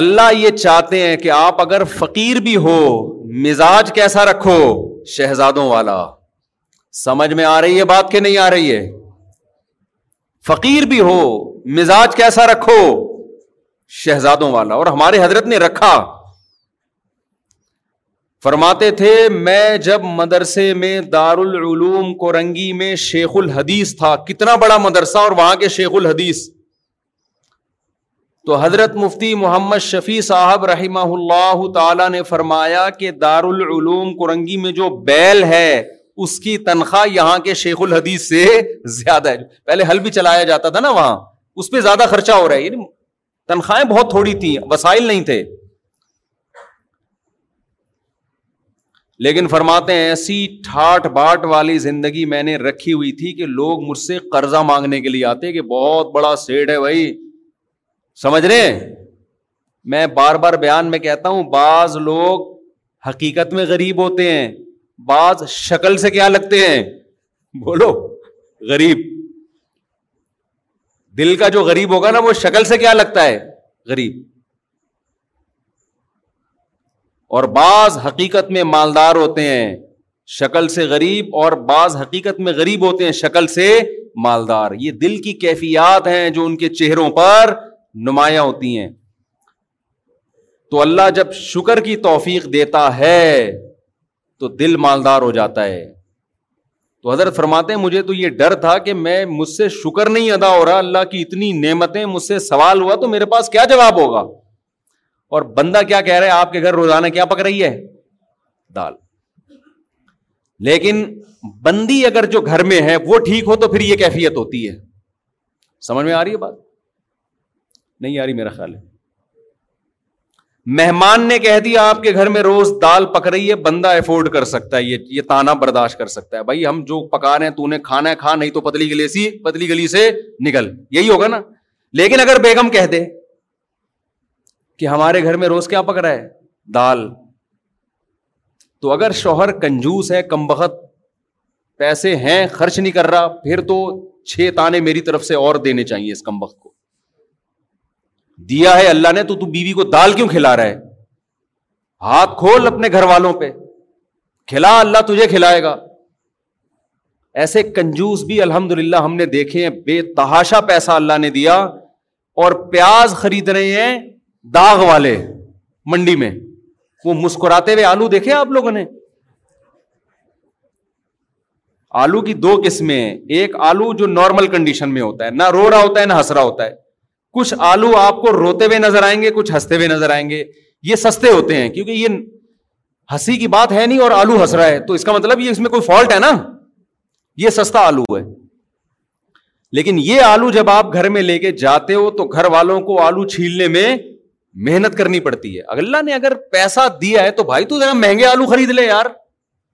اللہ یہ چاہتے ہیں کہ آپ اگر فقیر بھی ہو مزاج کیسا رکھو شہزادوں والا سمجھ میں آ رہی ہے بات کہ نہیں آ رہی ہے فقیر بھی ہو مزاج کیسا رکھو شہزادوں والا اور ہمارے حضرت نے رکھا فرماتے تھے میں جب مدرسے میں دارالعلوم کو رنگی میں شیخ الحدیث تھا کتنا بڑا مدرسہ اور وہاں کے شیخ الحدیث تو حضرت مفتی محمد شفیع صاحب رحمہ اللہ تعالیٰ نے فرمایا کہ دارالعلوم کرنگی میں جو بیل ہے اس کی تنخواہ یہاں کے شیخ الحدیث سے زیادہ ہے پہلے ہل بھی چلایا جاتا تھا نا وہاں اس پہ زیادہ خرچہ ہو رہا ہے یعنی تنخواہیں بہت تھوڑی تھیں وسائل نہیں تھے لیکن فرماتے ہیں ایسی ٹھاٹ باٹ والی زندگی میں نے رکھی ہوئی تھی کہ لوگ مجھ سے قرضہ مانگنے کے لیے آتے کہ بہت بڑا سیٹ ہے بھائی سمجھ رہے ہیں میں بار بار بیان میں کہتا ہوں بعض لوگ حقیقت میں غریب ہوتے ہیں بعض شکل سے کیا لگتے ہیں بولو غریب دل کا جو غریب ہوگا نا وہ شکل سے کیا لگتا ہے غریب اور بعض حقیقت میں مالدار ہوتے ہیں شکل سے غریب اور بعض حقیقت میں غریب ہوتے ہیں شکل سے مالدار یہ دل کی کیفیات ہیں جو ان کے چہروں پر نمایاں ہوتی ہیں تو اللہ جب شکر کی توفیق دیتا ہے تو دل مالدار ہو جاتا ہے تو حضرت فرماتے ہیں مجھے تو یہ ڈر تھا کہ میں مجھ سے شکر نہیں ادا ہو رہا اللہ کی اتنی نعمتیں مجھ سے سوال ہوا تو میرے پاس کیا جواب ہوگا اور بندہ کیا کہہ رہا ہے آپ کے گھر روزانہ کیا پک رہی ہے دال لیکن بندی اگر جو گھر میں ہے وہ ٹھیک ہو تو پھر یہ کیفیت ہوتی ہے سمجھ میں آ رہی ہے بات نہیں یاری میرا خیال ہے مہمان نے کہہ دیا آپ کے گھر میں روز دال پک رہی ہے بندہ افورڈ کر سکتا ہے یہ یہ تانا برداشت کر سکتا ہے بھائی ہم جو پکا رہے ہیں تو انہیں کھانا ہے کھا نہیں تو پتلی گلی سی پتلی گلی سے نکل یہی ہوگا نا لیکن اگر بیگم کہہ دے کہ ہمارے گھر میں روز کیا پک رہا ہے دال تو اگر شوہر کنجوس ہے کم بخت پیسے ہیں خرچ نہیں کر رہا پھر تو چھ تانے میری طرف سے اور دینے چاہیے اس کم بخت کو دیا ہے اللہ نے تو تو بیوی کو دال کیوں کھلا رہا ہے ہاتھ کھول اپنے گھر والوں پہ کھلا اللہ تجھے کھلائے گا ایسے کنجوس بھی الحمد للہ ہم نے دیکھے ہیں بے تحاشا پیسہ اللہ نے دیا اور پیاز خرید رہے ہیں داغ والے منڈی میں وہ مسکراتے ہوئے آلو دیکھے آپ لوگوں نے آلو کی دو قسمیں ایک آلو جو نارمل کنڈیشن میں ہوتا ہے نہ رو رہا ہوتا ہے نہ ہنس رہا ہوتا ہے کچھ آلو آپ کو روتے ہوئے نظر آئیں گے کچھ ہنستے ہوئے نظر آئیں گے یہ سستے ہوتے ہیں کیونکہ یہ ہنسی کی بات ہے نہیں اور آلو ہنس رہا ہے تو اس کا مطلب یہ اس میں کوئی فالٹ ہے نا یہ سستا آلو ہے لیکن یہ آلو جب آپ گھر میں لے کے جاتے ہو تو گھر والوں کو آلو چھیلنے میں محنت کرنی پڑتی ہے الگ اللہ نے اگر پیسہ دیا ہے تو بھائی تو ذرا مہنگے آلو خرید لے یار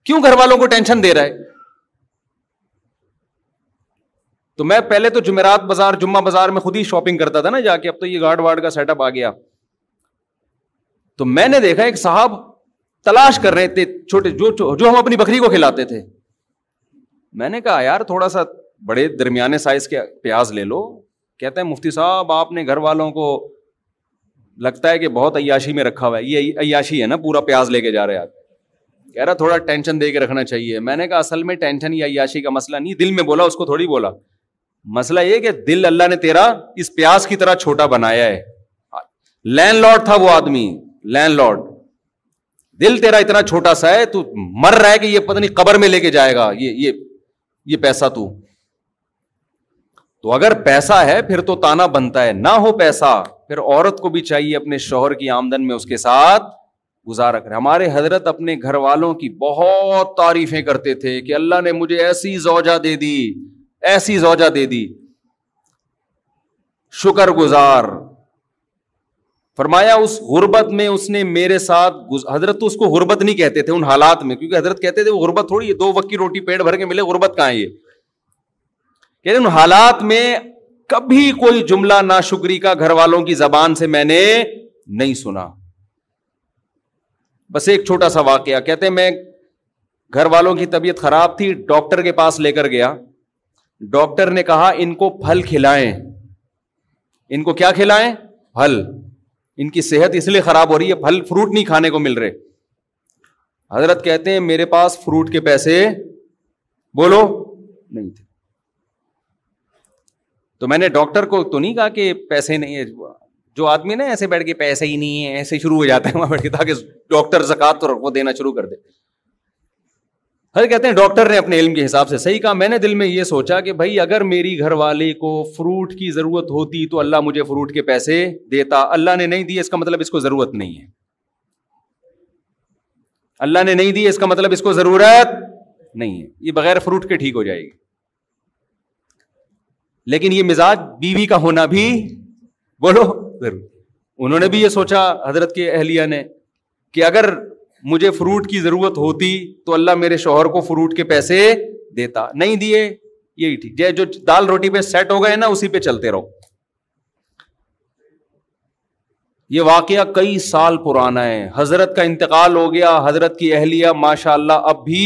کیوں گھر والوں کو ٹینشن دے رہا ہے تو میں پہلے تو جمعرات بازار جمعہ بازار میں خود ہی شاپنگ کرتا تھا نا جا کے اب تو یہ گارڈ وارڈ کا سیٹ اپ آ گیا تو میں نے دیکھا ایک صاحب تلاش کر رہے تھے چھوٹے جو جو ہم اپنی بکری کو کھلاتے تھے میں نے کہا یار تھوڑا سا بڑے درمیانے سائز کے پیاز لے لو کہتے ہیں مفتی صاحب آپ نے گھر والوں کو لگتا ہے کہ بہت عیاشی میں رکھا ہوا ہے یہ عیاشی ہے نا پورا پیاز لے کے جا رہے آپ کہہ رہا تھوڑا ٹینشن دے کے رکھنا چاہیے میں نے کہا اصل میں ٹینشن یا عیاشی کا مسئلہ نہیں دل میں بولا اس کو تھوڑی بولا مسئلہ یہ کہ دل اللہ نے تیرا اس پیاس کی طرح چھوٹا بنایا ہے لینڈ لارڈ تھا وہ آدمی لینڈ لارڈ دل تیرا اتنا چھوٹا سا ہے تو مر رہا ہے کہ یہ پتہ نہیں قبر میں لے کے جائے گا یہ یہ یہ پیسہ تو تو اگر پیسہ ہے پھر تو تانا بنتا ہے نہ ہو پیسہ پھر عورت کو بھی چاہیے اپنے شوہر کی آمدن میں اس کے ساتھ گزارا کر ہمارے حضرت اپنے گھر والوں کی بہت تعریفیں کرتے تھے کہ اللہ نے مجھے ایسی زوجہ دے دی ایسی زوجہ دے دی شکر گزار فرمایا اس غربت میں اس اس نے میرے ساتھ حضرت تو کو غربت نہیں کہتے تھے ان حالات میں کیونکہ حضرت کہتے تھے وہ غربت تھوڑی دو وقت کی روٹی پیڑ بھر کے ملے غربت کہاں یہ ان حالات میں کبھی کوئی جملہ نا شکری کا گھر والوں کی زبان سے میں نے نہیں سنا بس ایک چھوٹا سا واقعہ کہتے ہیں میں گھر والوں کی طبیعت خراب تھی ڈاکٹر کے پاس لے کر گیا ڈاکٹر نے کہا ان کو پھل کھلائیں ان کو کیا کھلائیں پھل ان کی صحت اس لیے خراب ہو رہی ہے پھل فروٹ نہیں کھانے کو مل رہے حضرت کہتے ہیں میرے پاس فروٹ کے پیسے بولو نہیں تھے تو میں نے ڈاکٹر کو تو نہیں کہا کہ پیسے نہیں ہے جو آدمی نا ایسے بیٹھ کے پیسے ہی نہیں ہے ایسے شروع ہو جاتا ہے وہاں بیٹھ کے تاکہ ڈاکٹر زکات تو وہ دینا شروع کر دے کہتے ہیں ڈاکٹر نے اپنے علم کے حساب سے صحیح کہا میں نے دل میں یہ سوچا کہ بھائی اگر میری گھر والے کو فروٹ کی ضرورت ہوتی تو اللہ مجھے فروٹ کے پیسے دیتا اللہ نے نہیں دیے اس کا مطلب اس کو ضرورت نہیں ہے اللہ نے نہیں دی اس کا مطلب اس کو ضرورت نہیں ہے یہ بغیر فروٹ کے ٹھیک ہو جائے گی لیکن یہ مزاج بیوی کا ہونا بھی بولو ضرور انہوں نے بھی یہ سوچا حضرت کے اہلیہ نے کہ اگر مجھے فروٹ کی ضرورت ہوتی تو اللہ میرے شوہر کو فروٹ کے پیسے دیتا نہیں دیے یہی ٹھیک جو دال روٹی پہ سیٹ ہو گئے نا اسی پہ چلتے رہو یہ واقعہ کئی سال پرانا ہے حضرت کا انتقال ہو گیا حضرت کی اہلیہ ماشاء اللہ اب بھی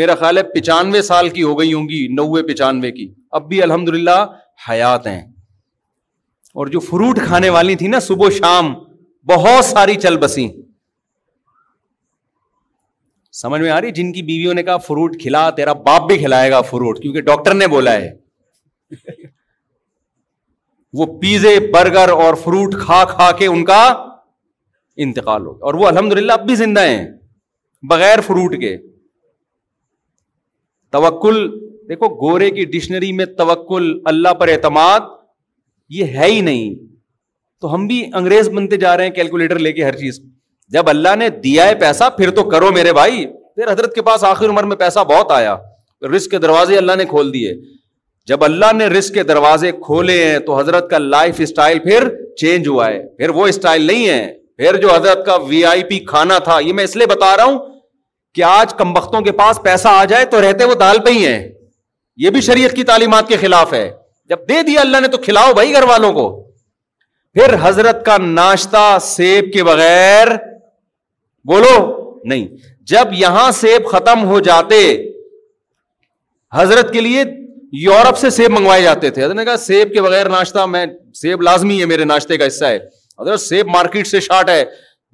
میرا خیال ہے پچانوے سال کی ہو گئی ہوں گی نوے پچانوے کی اب بھی الحمد للہ حیات ہیں اور جو فروٹ کھانے والی تھی نا صبح شام بہت ساری چل بسی سمجھ میں آ رہی جن کی بیویوں نے کہا فروٹ کھلا تیرا باپ بھی کھلائے گا فروٹ کیونکہ ڈاکٹر نے بولا ہے وہ پیزے برگر اور فروٹ کھا کھا کے ان کا انتقال ہو گیا اور وہ الحمد للہ اب بھی زندہ ہیں بغیر فروٹ کے توکل دیکھو گورے کی ڈکشنری میں توکل اللہ پر اعتماد یہ ہے ہی نہیں تو ہم بھی انگریز بنتے جا رہے ہیں کیلکولیٹر لے کے ہر چیز جب اللہ نے دیا ہے پیسہ پھر تو کرو میرے بھائی پھر حضرت کے پاس آخر عمر میں پیسہ بہت آیا رسک کے دروازے اللہ نے کھول دیے جب اللہ نے رسک کے دروازے کھولے ہیں تو حضرت کا لائف اسٹائل پھر چینج ہوا ہے پھر وہ اسٹائل نہیں ہے پھر جو حضرت کا وی آئی پی کھانا تھا یہ میں اس لیے بتا رہا ہوں کہ آج کمبختوں کے پاس پیسہ آ جائے تو رہتے وہ دال پہ ہی ہیں یہ بھی شریعت کی تعلیمات کے خلاف ہے جب دے دیا اللہ نے تو کھلاؤ بھائی گھر والوں کو پھر حضرت کا ناشتہ سیب کے بغیر بولو نہیں جب یہاں سیب ختم ہو جاتے حضرت کے لیے یورپ سے سیب منگوائے جاتے تھے حضرت نے کہا سیب کے بغیر ناشتہ میں سیب لازمی ہے میرے ناشتے کا حصہ ہے حضرت سیب مارکیٹ سے شارٹ ہے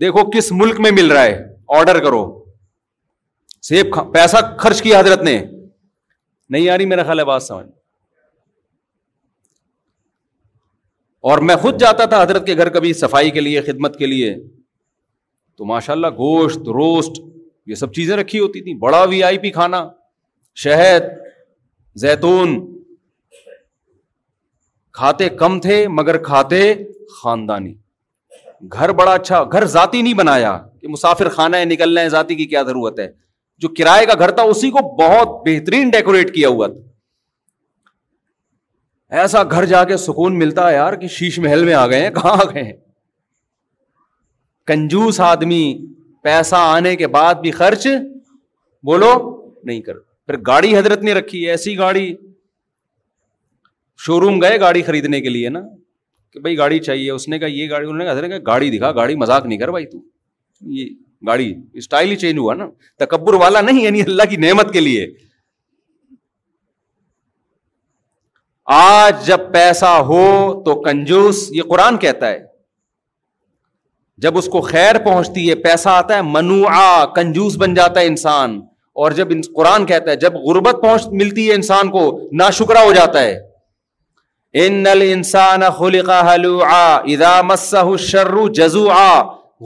دیکھو کس ملک میں مل رہا ہے آرڈر کرو سیب پیسہ خرچ کیا حضرت نے نہیں یاری میرا خیال ہے بات سمجھ اور میں خود جاتا تھا حضرت کے گھر کبھی صفائی کے لیے خدمت کے لیے تو ماشاء اللہ گوشت روسٹ یہ سب چیزیں رکھی ہوتی تھیں بڑا وی آئی پی کھانا شہد زیتون کھاتے کم تھے مگر کھاتے خاندانی گھر بڑا اچھا گھر ذاتی نہیں بنایا کہ مسافر خانہ ہے نکلنا ہے ذاتی کی کیا ضرورت ہے جو کرائے کا گھر تھا اسی کو بہت بہترین ڈیکوریٹ کیا ہوا تھا ایسا گھر جا کے سکون ملتا ہے یار کہ شیش محل میں آ گئے ہیں کہاں آ گئے ہیں کنجوس آدمی پیسہ آنے کے بعد بھی خرچ بولو نہیں کر پھر گاڑی حضرت نے رکھی ہے ایسی گاڑی شو روم گئے گاڑی خریدنے کے لیے نا کہ بھائی گاڑی چاہیے اس نے کہا یہ گاڑی انہوں نے کہا گاڑی دکھا گاڑی مذاق نہیں کر بھائی تو یہ گاڑی اسٹائل ہی چینج ہوا نا تکبر والا نہیں یعنی اللہ کی نعمت کے لیے آج جب پیسہ ہو تو کنجوس یہ قرآن کہتا ہے جب اس کو خیر پہنچتی ہے پیسہ آتا ہے منوع کنجوس بن جاتا ہے انسان اور جب قرآن کہتا ہے جب غربت ملتی ہے انسان کو نا شکرا ہو جاتا ہے ان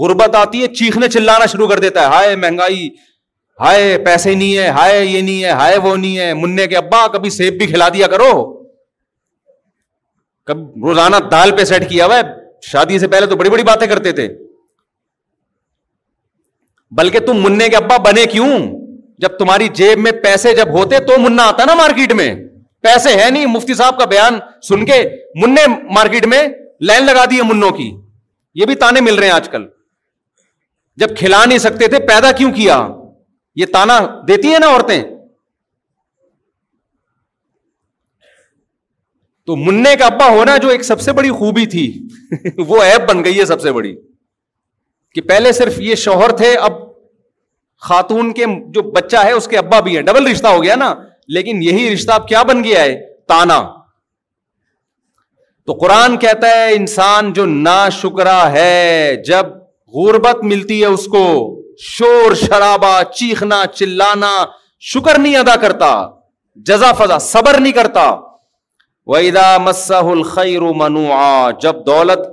غربت آتی ہے چیخنے چلانا شروع کر دیتا ہے ہائے مہنگائی ہائے پیسے نہیں ہے ہائے یہ نہیں ہے ہائے وہ نہیں ہے منع کے ابا کبھی سیب بھی کھلا دیا کرو کب روزانہ دال پہ سیٹ کیا ہوا ہے شادی سے پہلے تو بڑی بڑی باتیں کرتے تھے بلکہ تم منہ کے ابا بنے کیوں جب تمہاری جیب میں پیسے جب ہوتے تو منا آتا نا مارکیٹ میں پیسے ہے نہیں مفتی صاحب کا بیان سن کے منہ مارکیٹ میں لائن لگا دی ہے منوں کی یہ بھی تانے مل رہے ہیں آج کل جب کھلا نہیں سکتے تھے پیدا کیوں کیا یہ تانا دیتی ہیں نا عورتیں تو منع کا ابا ہونا جو ایک سب سے بڑی خوبی تھی [LAUGHS] وہ ایپ بن گئی ہے سب سے بڑی کہ پہلے صرف یہ شوہر تھے اب خاتون کے جو بچہ ہے اس کے ابا بھی ہے ڈبل رشتہ ہو گیا نا لیکن یہی رشتہ اب کیا بن گیا ہے تانا تو قرآن کہتا ہے انسان جو نا شکرا ہے جب غربت ملتی ہے اس کو شور شرابا چیخنا چلانا شکر نہیں ادا کرتا جزا فضا صبر نہیں کرتا ویدا مسح الخیر منوا جب دولت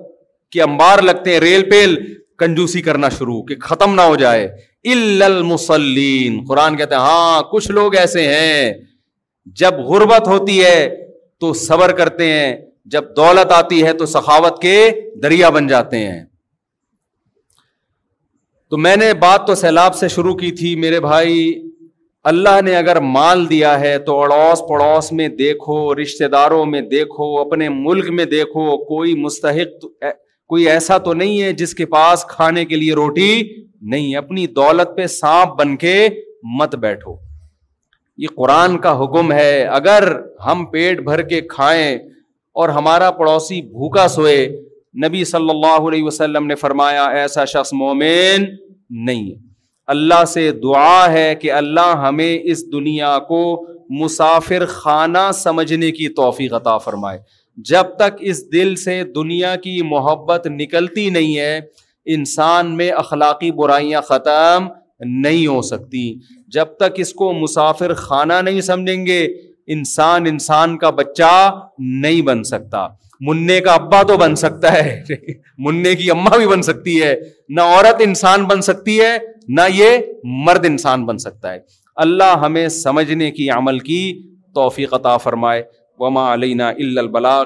کے انبار لگتے ہیں ریل پیل کنجوسی کرنا شروع کہ ختم نہ ہو جائے المسلین قرآن کہتے ہیں ہاں کچھ لوگ ایسے ہیں جب غربت ہوتی ہے تو صبر کرتے ہیں جب دولت آتی ہے تو سخاوت کے دریا بن جاتے ہیں تو میں نے بات تو سیلاب سے شروع کی تھی میرے بھائی اللہ نے اگر مال دیا ہے تو اڑوس پڑوس میں دیکھو رشتے داروں میں دیکھو اپنے ملک میں دیکھو کوئی مستحق کوئی ایسا تو نہیں ہے جس کے پاس کھانے کے لیے روٹی نہیں اپنی دولت پہ سانپ بن کے مت بیٹھو یہ قرآن کا حکم ہے اگر ہم پیٹ بھر کے کھائیں اور ہمارا پڑوسی بھوکا سوئے نبی صلی اللہ علیہ وسلم نے فرمایا ایسا شخص مومن نہیں ہے اللہ سے دعا ہے کہ اللہ ہمیں اس دنیا کو مسافر خانہ سمجھنے کی توفیق عطا فرمائے جب تک اس دل سے دنیا کی محبت نکلتی نہیں ہے انسان میں اخلاقی برائیاں ختم نہیں ہو سکتی جب تک اس کو مسافر خانہ نہیں سمجھیں گے انسان انسان کا بچہ نہیں بن سکتا منے کا ابا تو بن سکتا ہے منے کی اماں بھی بن سکتی ہے نہ عورت انسان بن سکتی ہے نہ یہ مرد انسان بن سکتا ہے اللہ ہمیں سمجھنے کی عمل کی توفیق عطا فرمائے وما علینا البلاغ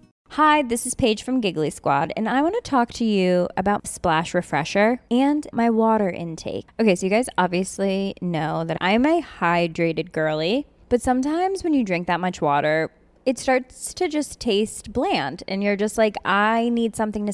Hi this is Giggle squad I want talk to you about not I am my hydrate garlic دچرڈ and your just like I need something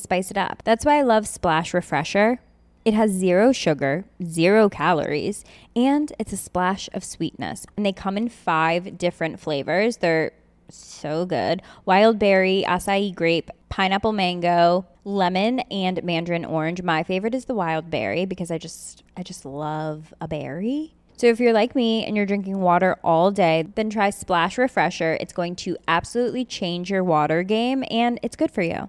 refresher it has zero sugar zero calories ends of sweetness like hmm five different flavours there So good. Wild berry, acai grape, pineapple mango, lemon, and mandarin orange. My favorite is the wild berry because I just love a berry. So if you're like me and you're drinking water all day, then try Splash Refresher. It's going to absolutely change your water game, and it's good for you.